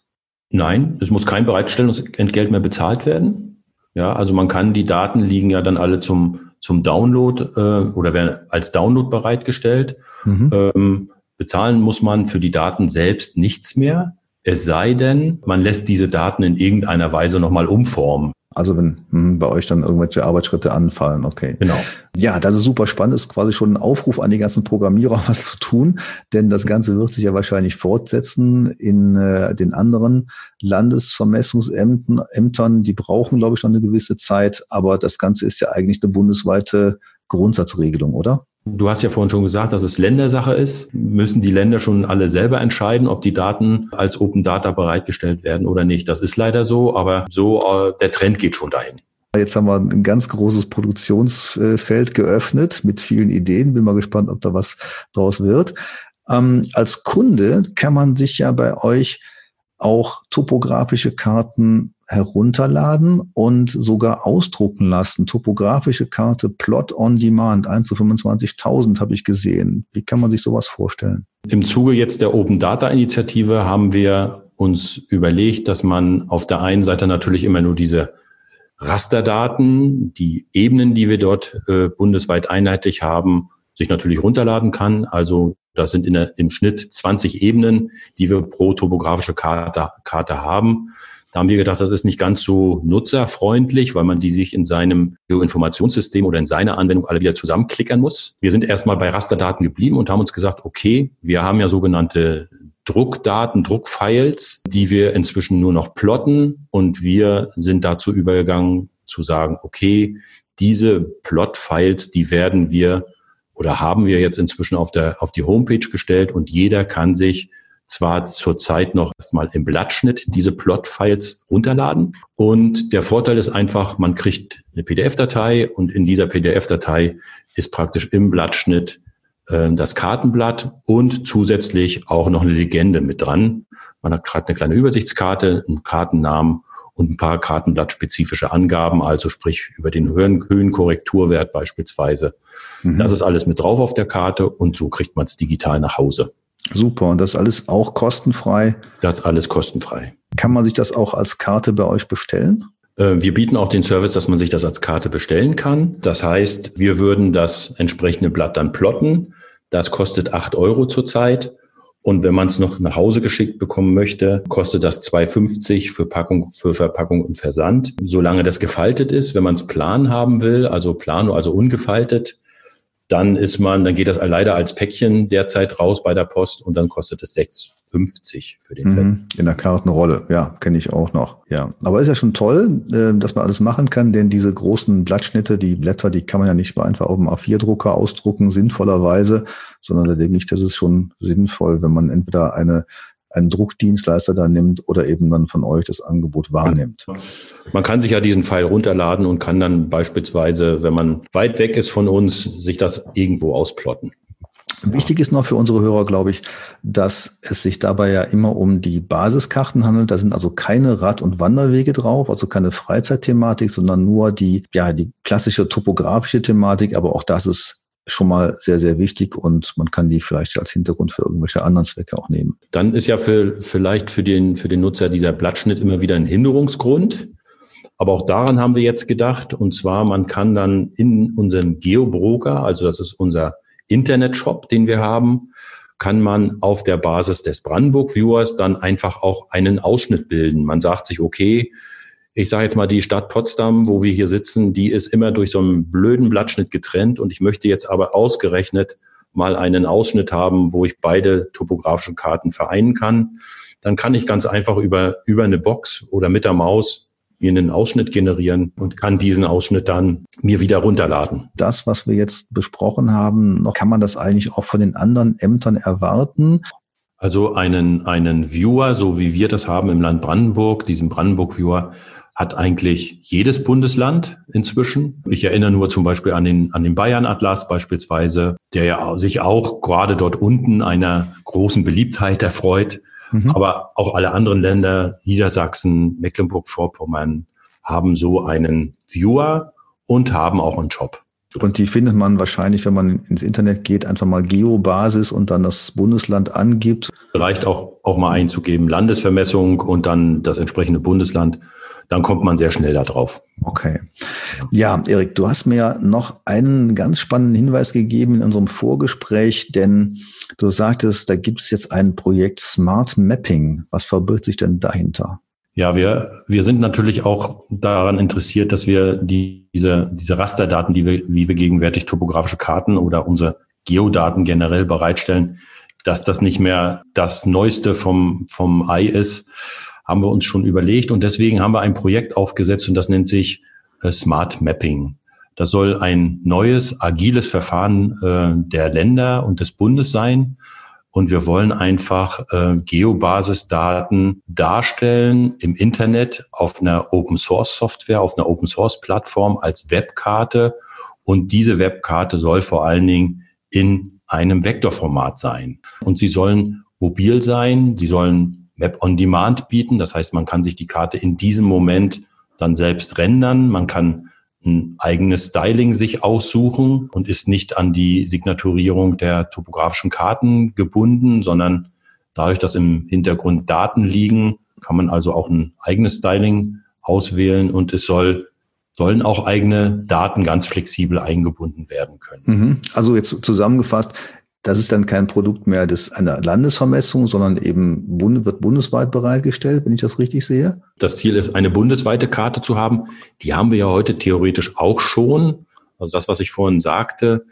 Nein, es muss kein Bereitstellungsentgelt mehr bezahlt werden. Ja, also man kann die Daten liegen ja dann alle zum zum Download äh, oder werden als Download bereitgestellt. Mhm. Ähm, Bezahlen muss man für die Daten selbst nichts mehr, es sei denn, man lässt diese Daten in irgendeiner Weise nochmal umformen. Also wenn hm, bei euch dann irgendwelche Arbeitsschritte anfallen, okay. Genau. Ja, das ist super spannend. Das ist quasi schon ein Aufruf an die ganzen Programmierer, (laughs) was zu tun. Denn das Ganze wird sich ja wahrscheinlich fortsetzen in äh, den anderen Landesvermessungsämtern. Ämtern, die brauchen, glaube ich, noch eine gewisse Zeit. Aber das Ganze ist ja eigentlich eine bundesweite Grundsatzregelung, oder? Du hast ja vorhin schon gesagt, dass es Ländersache ist. Müssen die Länder schon alle selber entscheiden, ob die Daten als Open Data bereitgestellt werden oder nicht. Das ist leider so, aber so äh, der Trend geht schon dahin. Jetzt haben wir ein ganz großes Produktionsfeld geöffnet mit vielen Ideen. Bin mal gespannt, ob da was draus wird. Ähm, als Kunde kann man sich ja bei euch auch topografische Karten herunterladen und sogar ausdrucken lassen. Topografische Karte Plot on Demand, 1 zu 25.000 habe ich gesehen. Wie kann man sich sowas vorstellen? Im Zuge jetzt der Open Data Initiative haben wir uns überlegt, dass man auf der einen Seite natürlich immer nur diese Rasterdaten, die Ebenen, die wir dort äh, bundesweit einheitlich haben, sich natürlich runterladen kann. Also das sind in der, im Schnitt 20 Ebenen, die wir pro topografische Karte, Karte haben. Da haben wir gedacht, das ist nicht ganz so nutzerfreundlich, weil man die sich in seinem Informationssystem oder in seiner Anwendung alle wieder zusammenklickern muss. Wir sind erstmal bei Rasterdaten geblieben und haben uns gesagt, okay, wir haben ja sogenannte Druckdaten, Druckfiles, die wir inzwischen nur noch plotten und wir sind dazu übergegangen zu sagen, okay, diese Plot-Files, die werden wir oder haben wir jetzt inzwischen auf der, auf die Homepage gestellt und jeder kann sich zwar zurzeit noch erstmal im Blattschnitt diese Plot-Files runterladen. Und der Vorteil ist einfach, man kriegt eine PDF-Datei und in dieser PDF-Datei ist praktisch im Blattschnitt äh, das Kartenblatt und zusätzlich auch noch eine Legende mit dran. Man hat gerade eine kleine Übersichtskarte, einen Kartennamen und ein paar kartenblattspezifische Angaben, also sprich über den Höhenkorrekturwert beispielsweise. Mhm. Das ist alles mit drauf auf der Karte und so kriegt man es digital nach Hause. Super. Und das alles auch kostenfrei? Das alles kostenfrei. Kann man sich das auch als Karte bei euch bestellen? Äh, wir bieten auch den Service, dass man sich das als Karte bestellen kann. Das heißt, wir würden das entsprechende Blatt dann plotten. Das kostet acht Euro zurzeit. Und wenn man es noch nach Hause geschickt bekommen möchte, kostet das 2,50 für Packung, für Verpackung und Versand. Solange das gefaltet ist, wenn man es plan haben will, also plano, also ungefaltet, dann ist man, dann geht das leider als Päckchen derzeit raus bei der Post und dann kostet es 6,50 für den mhm, In der Kartenrolle, ja, kenne ich auch noch. Ja, aber ist ja schon toll, äh, dass man alles machen kann, denn diese großen Blattschnitte, die Blätter, die kann man ja nicht einfach auf dem A4-Drucker ausdrucken, sinnvollerweise, sondern da denke ich, das ist schon sinnvoll, wenn man entweder eine einen Druckdienstleister da nimmt oder eben dann von euch das Angebot wahrnimmt. Man kann sich ja diesen Pfeil runterladen und kann dann beispielsweise, wenn man weit weg ist von uns, sich das irgendwo ausplotten. Wichtig ist noch für unsere Hörer, glaube ich, dass es sich dabei ja immer um die Basiskarten handelt. Da sind also keine Rad- und Wanderwege drauf, also keine Freizeitthematik, sondern nur die, ja, die klassische topografische Thematik. Aber auch das ist schon mal sehr, sehr wichtig und man kann die vielleicht als Hintergrund für irgendwelche anderen Zwecke auch nehmen. Dann ist ja für, vielleicht für den, für den Nutzer dieser Blattschnitt immer wieder ein Hinderungsgrund. Aber auch daran haben wir jetzt gedacht. Und zwar, man kann dann in unserem Geobroker, also das ist unser Internetshop, den wir haben, kann man auf der Basis des Brandenburg Viewers dann einfach auch einen Ausschnitt bilden. Man sagt sich, okay, ich sage jetzt mal, die Stadt Potsdam, wo wir hier sitzen, die ist immer durch so einen blöden Blattschnitt getrennt und ich möchte jetzt aber ausgerechnet mal einen Ausschnitt haben, wo ich beide topografischen Karten vereinen kann. Dann kann ich ganz einfach über, über eine Box oder mit der Maus mir einen Ausschnitt generieren und kann diesen Ausschnitt dann mir wieder runterladen. Das, was wir jetzt besprochen haben, kann man das eigentlich auch von den anderen Ämtern erwarten? Also einen, einen Viewer, so wie wir das haben im Land Brandenburg, diesen Brandenburg-Viewer, hat eigentlich jedes Bundesland inzwischen. Ich erinnere nur zum Beispiel an den, an den Bayern-Atlas beispielsweise, der ja sich auch gerade dort unten einer großen Beliebtheit erfreut. Mhm. Aber auch alle anderen Länder, Niedersachsen, Mecklenburg-Vorpommern, haben so einen Viewer und haben auch einen Job. Und die findet man wahrscheinlich, wenn man ins Internet geht, einfach mal Geobasis und dann das Bundesland angibt. Reicht auch, auch mal einzugeben, Landesvermessung und dann das entsprechende Bundesland dann kommt man sehr schnell da drauf. Okay. Ja, Erik, du hast mir noch einen ganz spannenden Hinweis gegeben in unserem Vorgespräch, denn du sagtest, da gibt es jetzt ein Projekt Smart Mapping. Was verbirgt sich denn dahinter? Ja, wir, wir sind natürlich auch daran interessiert, dass wir die, diese, diese Rasterdaten, die wir, wie wir gegenwärtig topografische Karten oder unsere Geodaten generell bereitstellen, dass das nicht mehr das Neueste vom, vom Ei ist, haben wir uns schon überlegt und deswegen haben wir ein Projekt aufgesetzt und das nennt sich äh, Smart Mapping. Das soll ein neues, agiles Verfahren äh, der Länder und des Bundes sein. Und wir wollen einfach äh, Geobasisdaten darstellen im Internet auf einer Open Source Software, auf einer Open Source Plattform als Webkarte. Und diese Webkarte soll vor allen Dingen in einem Vektorformat sein. Und sie sollen mobil sein, sie sollen Web on Demand bieten. Das heißt, man kann sich die Karte in diesem Moment dann selbst rendern. Man kann ein eigenes Styling sich aussuchen und ist nicht an die Signaturierung der topografischen Karten gebunden, sondern dadurch, dass im Hintergrund Daten liegen, kann man also auch ein eigenes Styling auswählen und es soll sollen auch eigene Daten ganz flexibel eingebunden werden können. Mhm. Also jetzt zusammengefasst, das ist dann kein Produkt mehr des, einer Landesvermessung, sondern eben wird bundesweit bereitgestellt, wenn ich das richtig sehe. Das Ziel ist, eine bundesweite Karte zu haben. Die haben wir ja heute theoretisch auch schon. Also das, was ich vorhin sagte,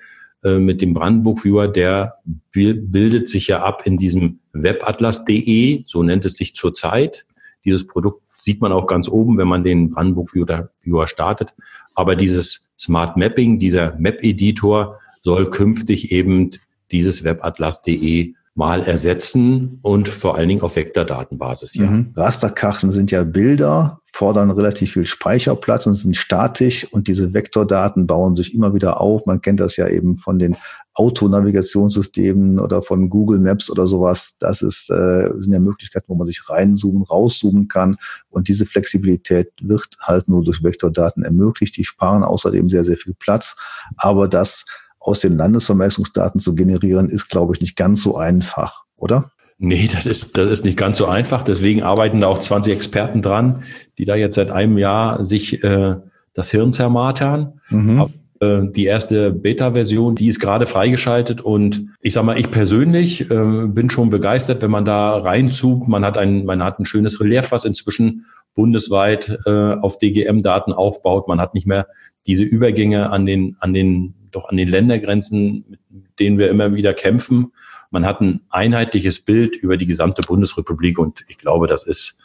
äh, mit dem Brandenburg Viewer, der bildet sich ja ab in diesem webatlas.de, so nennt es sich zurzeit. Dieses Produkt sieht man auch ganz oben, wenn man den Brandenburg Viewer startet. Aber dieses Smart Mapping, dieser Map-Editor soll künftig eben dieses webatlas.de mal ersetzen und vor allen Dingen auf Vektordatenbasis. Ja. Mhm. Rasterkarten sind ja Bilder, fordern relativ viel Speicherplatz und sind statisch und diese Vektordaten bauen sich immer wieder auf. Man kennt das ja eben von den Autonavigationssystemen oder von Google Maps oder sowas. Das ist, äh, sind ja Möglichkeiten, wo man sich reinzoomen, rauszoomen kann. Und diese Flexibilität wird halt nur durch Vektordaten ermöglicht. Die sparen außerdem sehr, sehr viel Platz. Aber das aus den Landesvermessungsdaten zu generieren, ist, glaube ich, nicht ganz so einfach, oder? Nee, das ist, das ist nicht ganz so einfach. Deswegen arbeiten da auch 20 Experten dran, die da jetzt seit einem Jahr sich äh, das Hirn zermartern. Mhm. äh, die erste Beta-Version, die ist gerade freigeschaltet und ich sag mal, ich persönlich äh, bin schon begeistert, wenn man da reinzoomt. Man hat ein, man hat ein schönes Relief, was inzwischen bundesweit äh, auf DGM-Daten aufbaut. Man hat nicht mehr diese Übergänge an den, an den, doch an den Ländergrenzen, mit denen wir immer wieder kämpfen. Man hat ein einheitliches Bild über die gesamte Bundesrepublik und ich glaube, das ist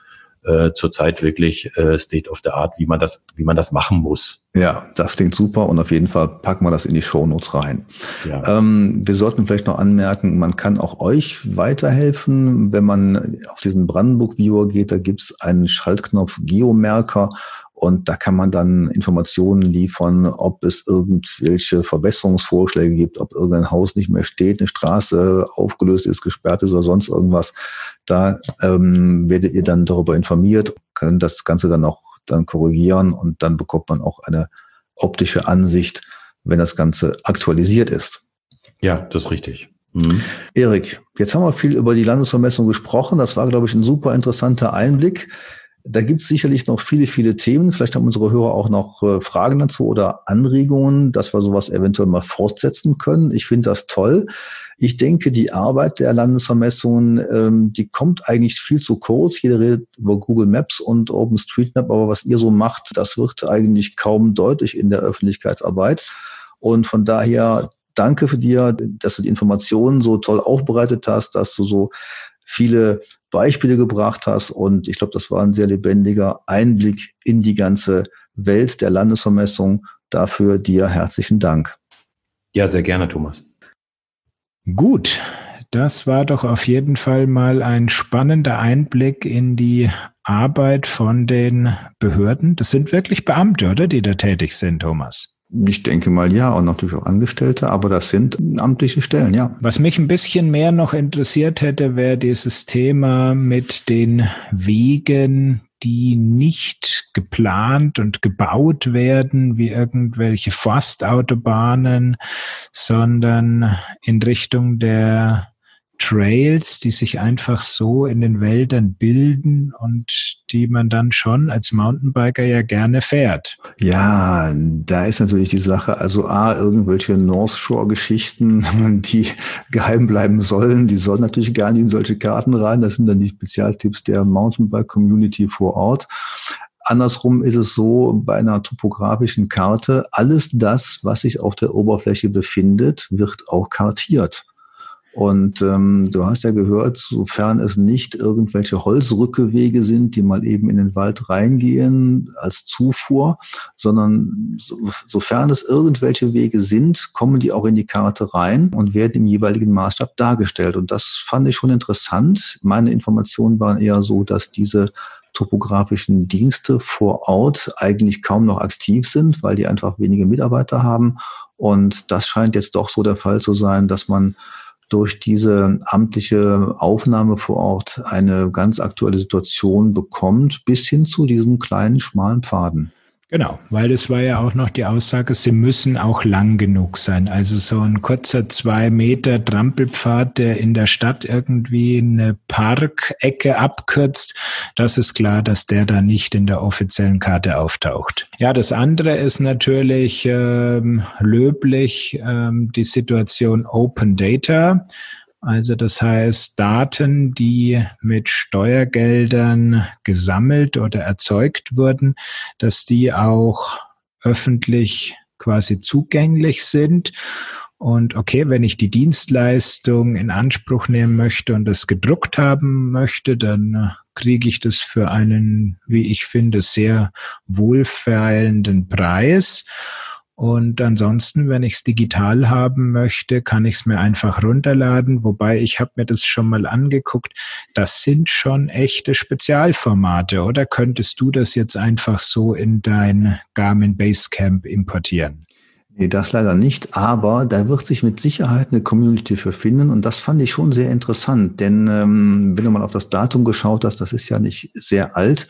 äh, zurzeit wirklich äh, State of the Art, wie man das, wie man das machen muss. Ja, das klingt super und auf jeden Fall packen wir das in die Shownotes rein. Ja. Ähm, wir sollten vielleicht noch anmerken, man kann auch euch weiterhelfen, wenn man auf diesen Brandenburg-Viewer geht, da gibt's einen Schaltknopf Geomerker und da kann man dann Informationen liefern, ob es irgendwelche Verbesserungsvorschläge gibt, ob irgendein Haus nicht mehr steht, eine Straße aufgelöst ist, gesperrt ist oder sonst irgendwas. Da ähm, werdet ihr dann darüber informiert, können das Ganze dann auch dann korrigieren und dann bekommt man auch eine optische Ansicht, wenn das Ganze aktualisiert ist. Ja, das ist richtig. Mhm. Erik, jetzt haben wir viel über die Landesvermessung gesprochen. Das war, glaube ich, ein super interessanter Einblick. Da gibt es sicherlich noch viele, viele Themen. Vielleicht haben unsere Hörer auch noch äh, Fragen dazu oder Anregungen, dass wir sowas eventuell mal fortsetzen können. Ich finde das toll. Ich denke, die Arbeit der Landesvermessungen, ähm, die kommt eigentlich viel zu kurz. Jeder redet über Google Maps und OpenStreetMap, aber was ihr so macht, das wird eigentlich kaum deutlich in der Öffentlichkeitsarbeit. Und von daher danke für dir, dass du die Informationen so toll aufbereitet hast, dass du so viele Beispiele gebracht hast. Und ich glaube, das war ein sehr lebendiger Einblick in die ganze Welt der Landesvermessung. Dafür dir herzlichen Dank. Ja, sehr gerne, Thomas. Gut, das war doch auf jeden Fall mal ein spannender Einblick in die Arbeit von den Behörden. Das sind wirklich Beamte, oder, die da tätig sind, Thomas? Ich denke mal ja, und natürlich auch Angestellte, aber das sind amtliche Stellen, ja. Was mich ein bisschen mehr noch interessiert hätte, wäre dieses Thema mit den Wegen, die nicht geplant und gebaut werden wie irgendwelche Forstautobahnen, sondern in Richtung der Trails, die sich einfach so in den Wäldern bilden und die man dann schon als Mountainbiker ja gerne fährt. Ja, da ist natürlich die Sache, also A, irgendwelche North Shore-Geschichten, (laughs) die geheim bleiben sollen, die sollen natürlich gar nicht in solche Karten rein. Das sind dann die Spezialtipps der Mountainbike-Community vor Ort. Andersrum ist es so bei einer topografischen Karte, alles das, was sich auf der Oberfläche befindet, wird auch kartiert. Und ähm, du hast ja gehört, sofern es nicht irgendwelche Holzrückewege sind, die mal eben in den Wald reingehen als Zufuhr, sondern so, sofern es irgendwelche Wege sind, kommen die auch in die Karte rein und werden im jeweiligen Maßstab dargestellt. Und das fand ich schon interessant. Meine Informationen waren eher so, dass diese topografischen Dienste vor Ort eigentlich kaum noch aktiv sind, weil die einfach wenige Mitarbeiter haben. Und das scheint jetzt doch so der Fall zu sein, dass man durch diese amtliche Aufnahme vor Ort eine ganz aktuelle Situation bekommt, bis hin zu diesen kleinen, schmalen Pfaden. Genau, weil es war ja auch noch die Aussage, sie müssen auch lang genug sein. Also so ein kurzer zwei Meter Trampelpfad, der in der Stadt irgendwie eine Parkecke abkürzt, das ist klar, dass der da nicht in der offiziellen Karte auftaucht. Ja, das andere ist natürlich ähm, löblich ähm, die Situation Open Data. Also das heißt, Daten, die mit Steuergeldern gesammelt oder erzeugt wurden, dass die auch öffentlich quasi zugänglich sind. Und okay, wenn ich die Dienstleistung in Anspruch nehmen möchte und das gedruckt haben möchte, dann kriege ich das für einen, wie ich finde, sehr wohlfeilenden Preis. Und ansonsten, wenn ich es digital haben möchte, kann ich es mir einfach runterladen. Wobei ich habe mir das schon mal angeguckt. Das sind schon echte Spezialformate. Oder könntest du das jetzt einfach so in dein Garmin Basecamp importieren? Nee, das leider nicht, aber da wird sich mit Sicherheit eine Community für finden und das fand ich schon sehr interessant, denn ähm, wenn du mal auf das Datum geschaut hast, das ist ja nicht sehr alt,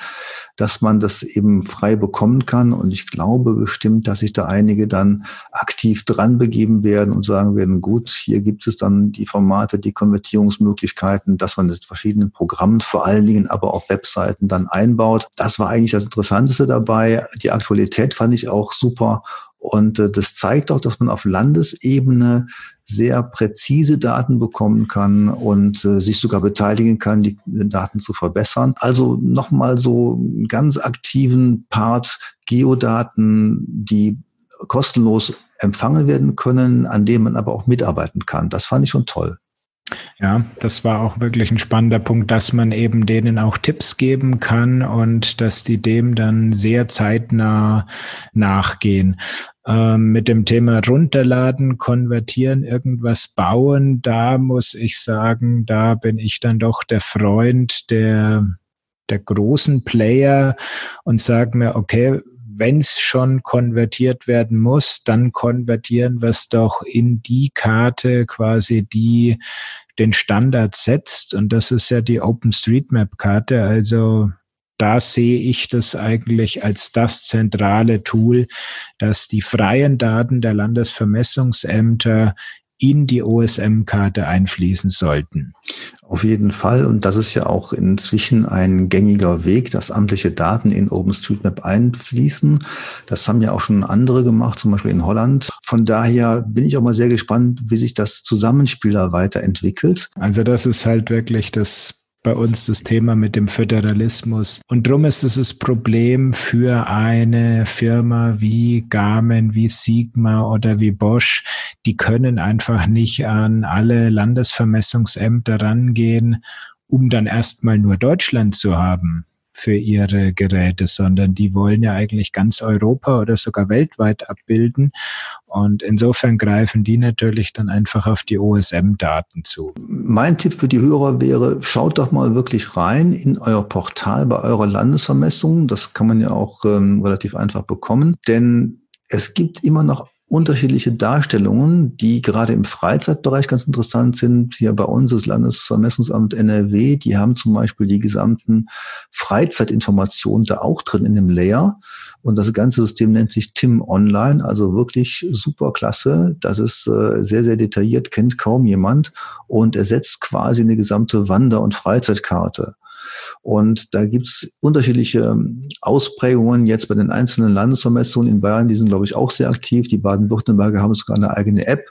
dass man das eben frei bekommen kann und ich glaube bestimmt, dass sich da einige dann aktiv dran begeben werden und sagen werden, gut, hier gibt es dann die Formate, die Konvertierungsmöglichkeiten, dass man das in verschiedenen Programmen, vor allen Dingen aber auf Webseiten dann einbaut. Das war eigentlich das Interessanteste dabei. Die Aktualität fand ich auch super Und äh, das zeigt auch, dass man auf Landesebene sehr präzise Daten bekommen kann und äh, sich sogar beteiligen kann, die Daten zu verbessern. Also nochmal so einen ganz aktiven Part Geodaten, die kostenlos empfangen werden können, an dem man aber auch mitarbeiten kann. Das fand ich schon toll. Ja, das war auch wirklich ein spannender Punkt, dass man eben denen auch Tipps geben kann und dass die dem dann sehr zeitnah nachgehen. Ähm, mit dem Thema runterladen, konvertieren, irgendwas bauen, da muss ich sagen, da bin ich dann doch der Freund der, der großen Player und sage mir, okay, wenn es schon konvertiert werden muss, dann konvertieren wir es doch in die Karte quasi, die den Standard setzt. Und das ist ja die OpenStreetMap-Karte. Also da sehe ich das eigentlich als das zentrale Tool, dass die freien Daten der Landesvermessungsämter in die OSM-Karte einfließen sollten. Auf jeden Fall. Und das ist ja auch inzwischen ein gängiger Weg, dass amtliche Daten in OpenStreetMap einfließen. Das haben ja auch schon andere gemacht, zum Beispiel in Holland. Von daher bin ich auch mal sehr gespannt, wie sich das Zusammenspiel da weiterentwickelt. Also das ist halt wirklich das bei uns das Thema mit dem Föderalismus. Und drum ist es das Problem für eine Firma wie Garmin, wie Sigma oder wie Bosch. Die können einfach nicht an alle Landesvermessungsämter rangehen, um dann erstmal nur Deutschland zu haben für ihre Geräte, sondern die wollen ja eigentlich ganz Europa oder sogar weltweit abbilden. Und insofern greifen die natürlich dann einfach auf die OSM-Daten zu. Mein Tipp für die Hörer wäre, schaut doch mal wirklich rein in euer Portal bei eurer Landesvermessung. Das kann man ja auch ähm, relativ einfach bekommen, denn es gibt immer noch unterschiedliche Darstellungen, die gerade im Freizeitbereich ganz interessant sind. Hier bei uns das Landesvermessungsamt NRW, die haben zum Beispiel die gesamten Freizeitinformationen da auch drin in dem Layer. Und das ganze System nennt sich TIM Online, also wirklich super klasse. Das ist äh, sehr, sehr detailliert, kennt kaum jemand und ersetzt quasi eine gesamte Wander- und Freizeitkarte. Und da gibt's unterschiedliche ähm, Ausprägungen jetzt bei den einzelnen Landesvermessungen in Bayern. Die sind, glaube ich, auch sehr aktiv. Die Baden-Württemberger haben sogar eine eigene App.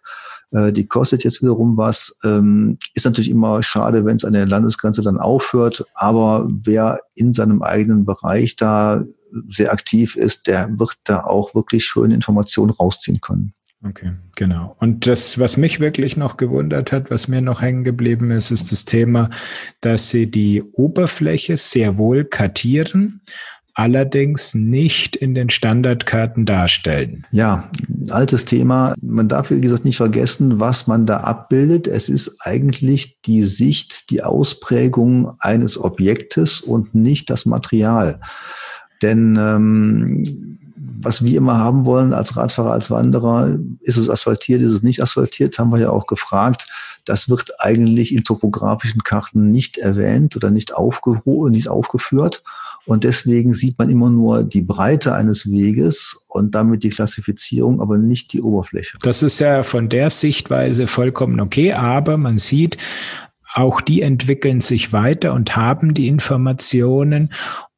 Äh, die kostet jetzt wiederum was. Ähm, ist natürlich immer schade, wenn es an der Landesgrenze dann aufhört. Aber wer in seinem eigenen Bereich da sehr aktiv ist, der wird da auch wirklich schöne Informationen rausziehen können. Okay, genau. Und das, was mich wirklich noch gewundert hat, was mir noch hängen geblieben ist, ist das Thema, dass sie die Oberfläche sehr wohl kartieren, allerdings nicht in den Standardkarten darstellen. Ja, altes Thema. Man darf, wie gesagt, nicht vergessen, was man da abbildet. Es ist eigentlich die Sicht, die Ausprägung eines Objektes und nicht das Material. Denn ähm, was wir immer haben wollen als Radfahrer, als Wanderer, ist es asphaltiert, ist es nicht asphaltiert, haben wir ja auch gefragt. Das wird eigentlich in topografischen Karten nicht erwähnt oder nicht, nicht aufgeführt. Und deswegen sieht man immer nur die Breite eines Weges und damit die Klassifizierung, aber nicht die Oberfläche. Das ist ja von der Sichtweise vollkommen okay, aber man sieht, auch die entwickeln sich weiter und haben die Informationen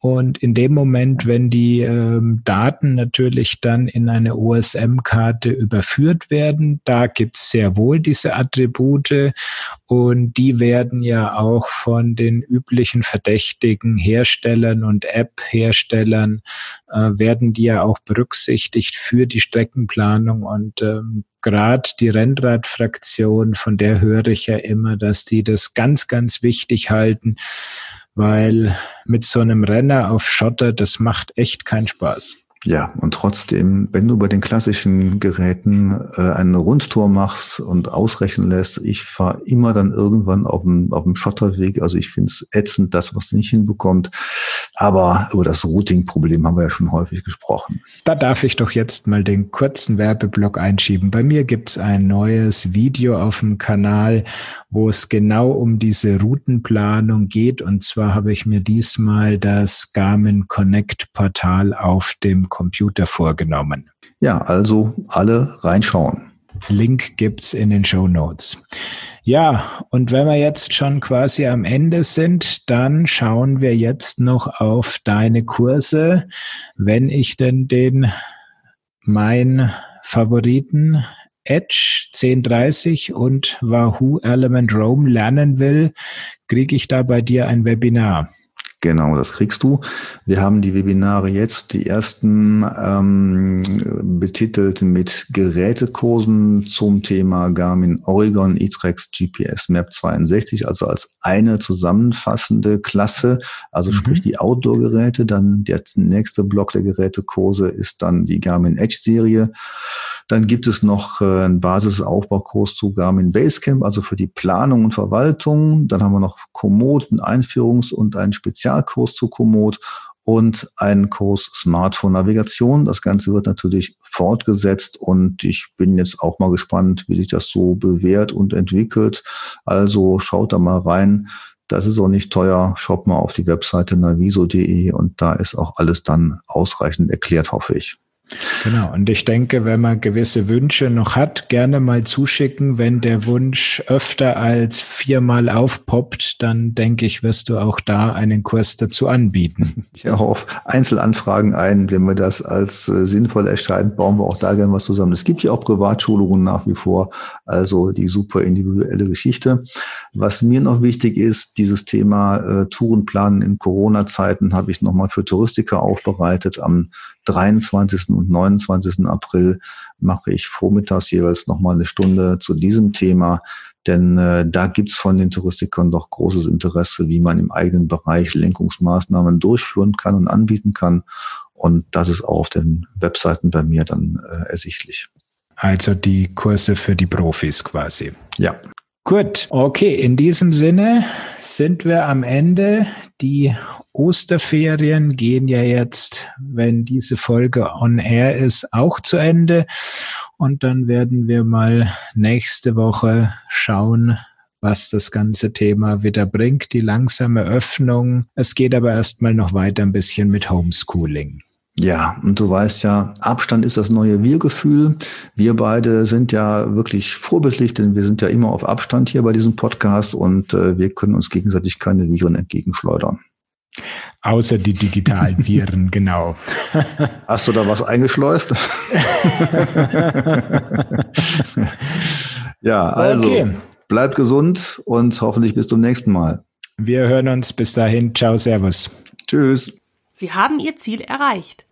und in dem Moment, wenn die ähm, Daten natürlich dann in eine OSM-Karte überführt werden, da gibt's sehr wohl diese Attribute. Und die werden ja auch von den üblichen verdächtigen Herstellern und App-Herstellern, äh, werden die ja auch berücksichtigt für die Streckenplanung. Und ähm, gerade die Rennradfraktion, von der höre ich ja immer, dass die das ganz, ganz wichtig halten, weil mit so einem Renner auf Schotter, das macht echt keinen Spaß. Ja, und trotzdem, wenn du bei den klassischen Geräten äh, eine Rundtour machst und ausrechnen lässt, ich fahre immer dann irgendwann auf dem, auf dem Schotterweg. Also ich finde es ätzend, das, was nicht hinbekommt. Aber über das Routing-Problem haben wir ja schon häufig gesprochen. Da darf ich doch jetzt mal den kurzen Werbeblock einschieben. Bei mir gibt's ein neues Video auf dem Kanal, wo es genau um diese Routenplanung geht. Und zwar habe ich mir diesmal das Garmin Connect Portal auf dem Computer vorgenommen. Ja, also alle reinschauen. Link gibt's in den Show Notes. Ja, und wenn wir jetzt schon quasi am Ende sind, dann schauen wir jetzt noch auf deine Kurse. Wenn ich denn den mein Favoriten Edge 1030 und Wahoo Element Roam lernen will, kriege ich da bei dir ein Webinar. Genau, das kriegst du. Wir haben die Webinare jetzt, die ersten ähm, betitelt mit Gerätekursen zum Thema Garmin Oregon eTrex GPS Map 62, also als eine zusammenfassende Klasse, also mhm. sprich die Outdoor-Geräte. Dann der nächste Block der Gerätekurse ist dann die Garmin Edge Serie. Dann gibt es noch äh, einen Basisaufbaukurs zu Garmin Basecamp, also für die Planung und Verwaltung. Dann haben wir noch Komoot, einen Einführungs- und einen Spezialkurs zu Komoot und einen Kurs Smartphone-Navigation. Das Ganze wird natürlich fortgesetzt und ich bin jetzt auch mal gespannt, wie sich das so bewährt und entwickelt. Also schaut da mal rein. Das ist auch nicht teuer. Schaut mal auf die Webseite naviso.de und da ist auch alles dann ausreichend erklärt, hoffe ich. Genau, und ich denke, wenn man gewisse Wünsche noch hat, gerne mal zuschicken. Wenn der Wunsch öfter als viermal aufpoppt, dann denke ich, wirst du auch da einen Kurs dazu anbieten. (laughs) Ich auch auf Einzelanfragen ein. Wenn wir das als äh, sinnvoll erscheint, bauen wir auch da gerne was zusammen. Es gibt ja auch Privatschulungen nach wie vor, also die super individuelle Geschichte. Was mir noch wichtig ist, dieses Thema äh, Tourenplanen in Corona-Zeiten habe ich nochmal für Touristiker aufbereitet. Am 23. und 29. April mache ich vormittags jeweils nochmal eine Stunde zu diesem Thema. Denn äh, da gibt's von den Touristikern doch großes Interesse, wie man im eigenen Bereich Lenkungsmaßnahmen durchführen kann und anbieten kann. Und das ist auch auf den Webseiten bei mir dann äh, ersichtlich. Also die Kurse für die Profis quasi. Ja. Gut, okay, in diesem Sinne sind wir am Ende. Die Osterferien gehen ja jetzt, wenn diese Folge on air ist, auch zu Ende. Und dann werden wir mal nächste Woche schauen, was das ganze Thema wieder bringt, die langsame Öffnung. Es geht aber erstmal noch weiter ein bisschen mit Homeschooling. Ja, und du weißt ja, Abstand ist das neue Wir-Gefühl. Wir beide sind ja wirklich vorbildlich, denn wir sind ja immer auf Abstand hier bei diesem Podcast und äh, wir können uns gegenseitig keine Viren entgegenschleudern. Außer die digitalen Viren, (laughs) genau. Hast du da was eingeschleust? (laughs) ja, also okay. bleib gesund und hoffentlich bis zum nächsten Mal. Wir hören uns bis dahin. Ciao, Servus. Tschüss. Sie haben Ihr Ziel erreicht.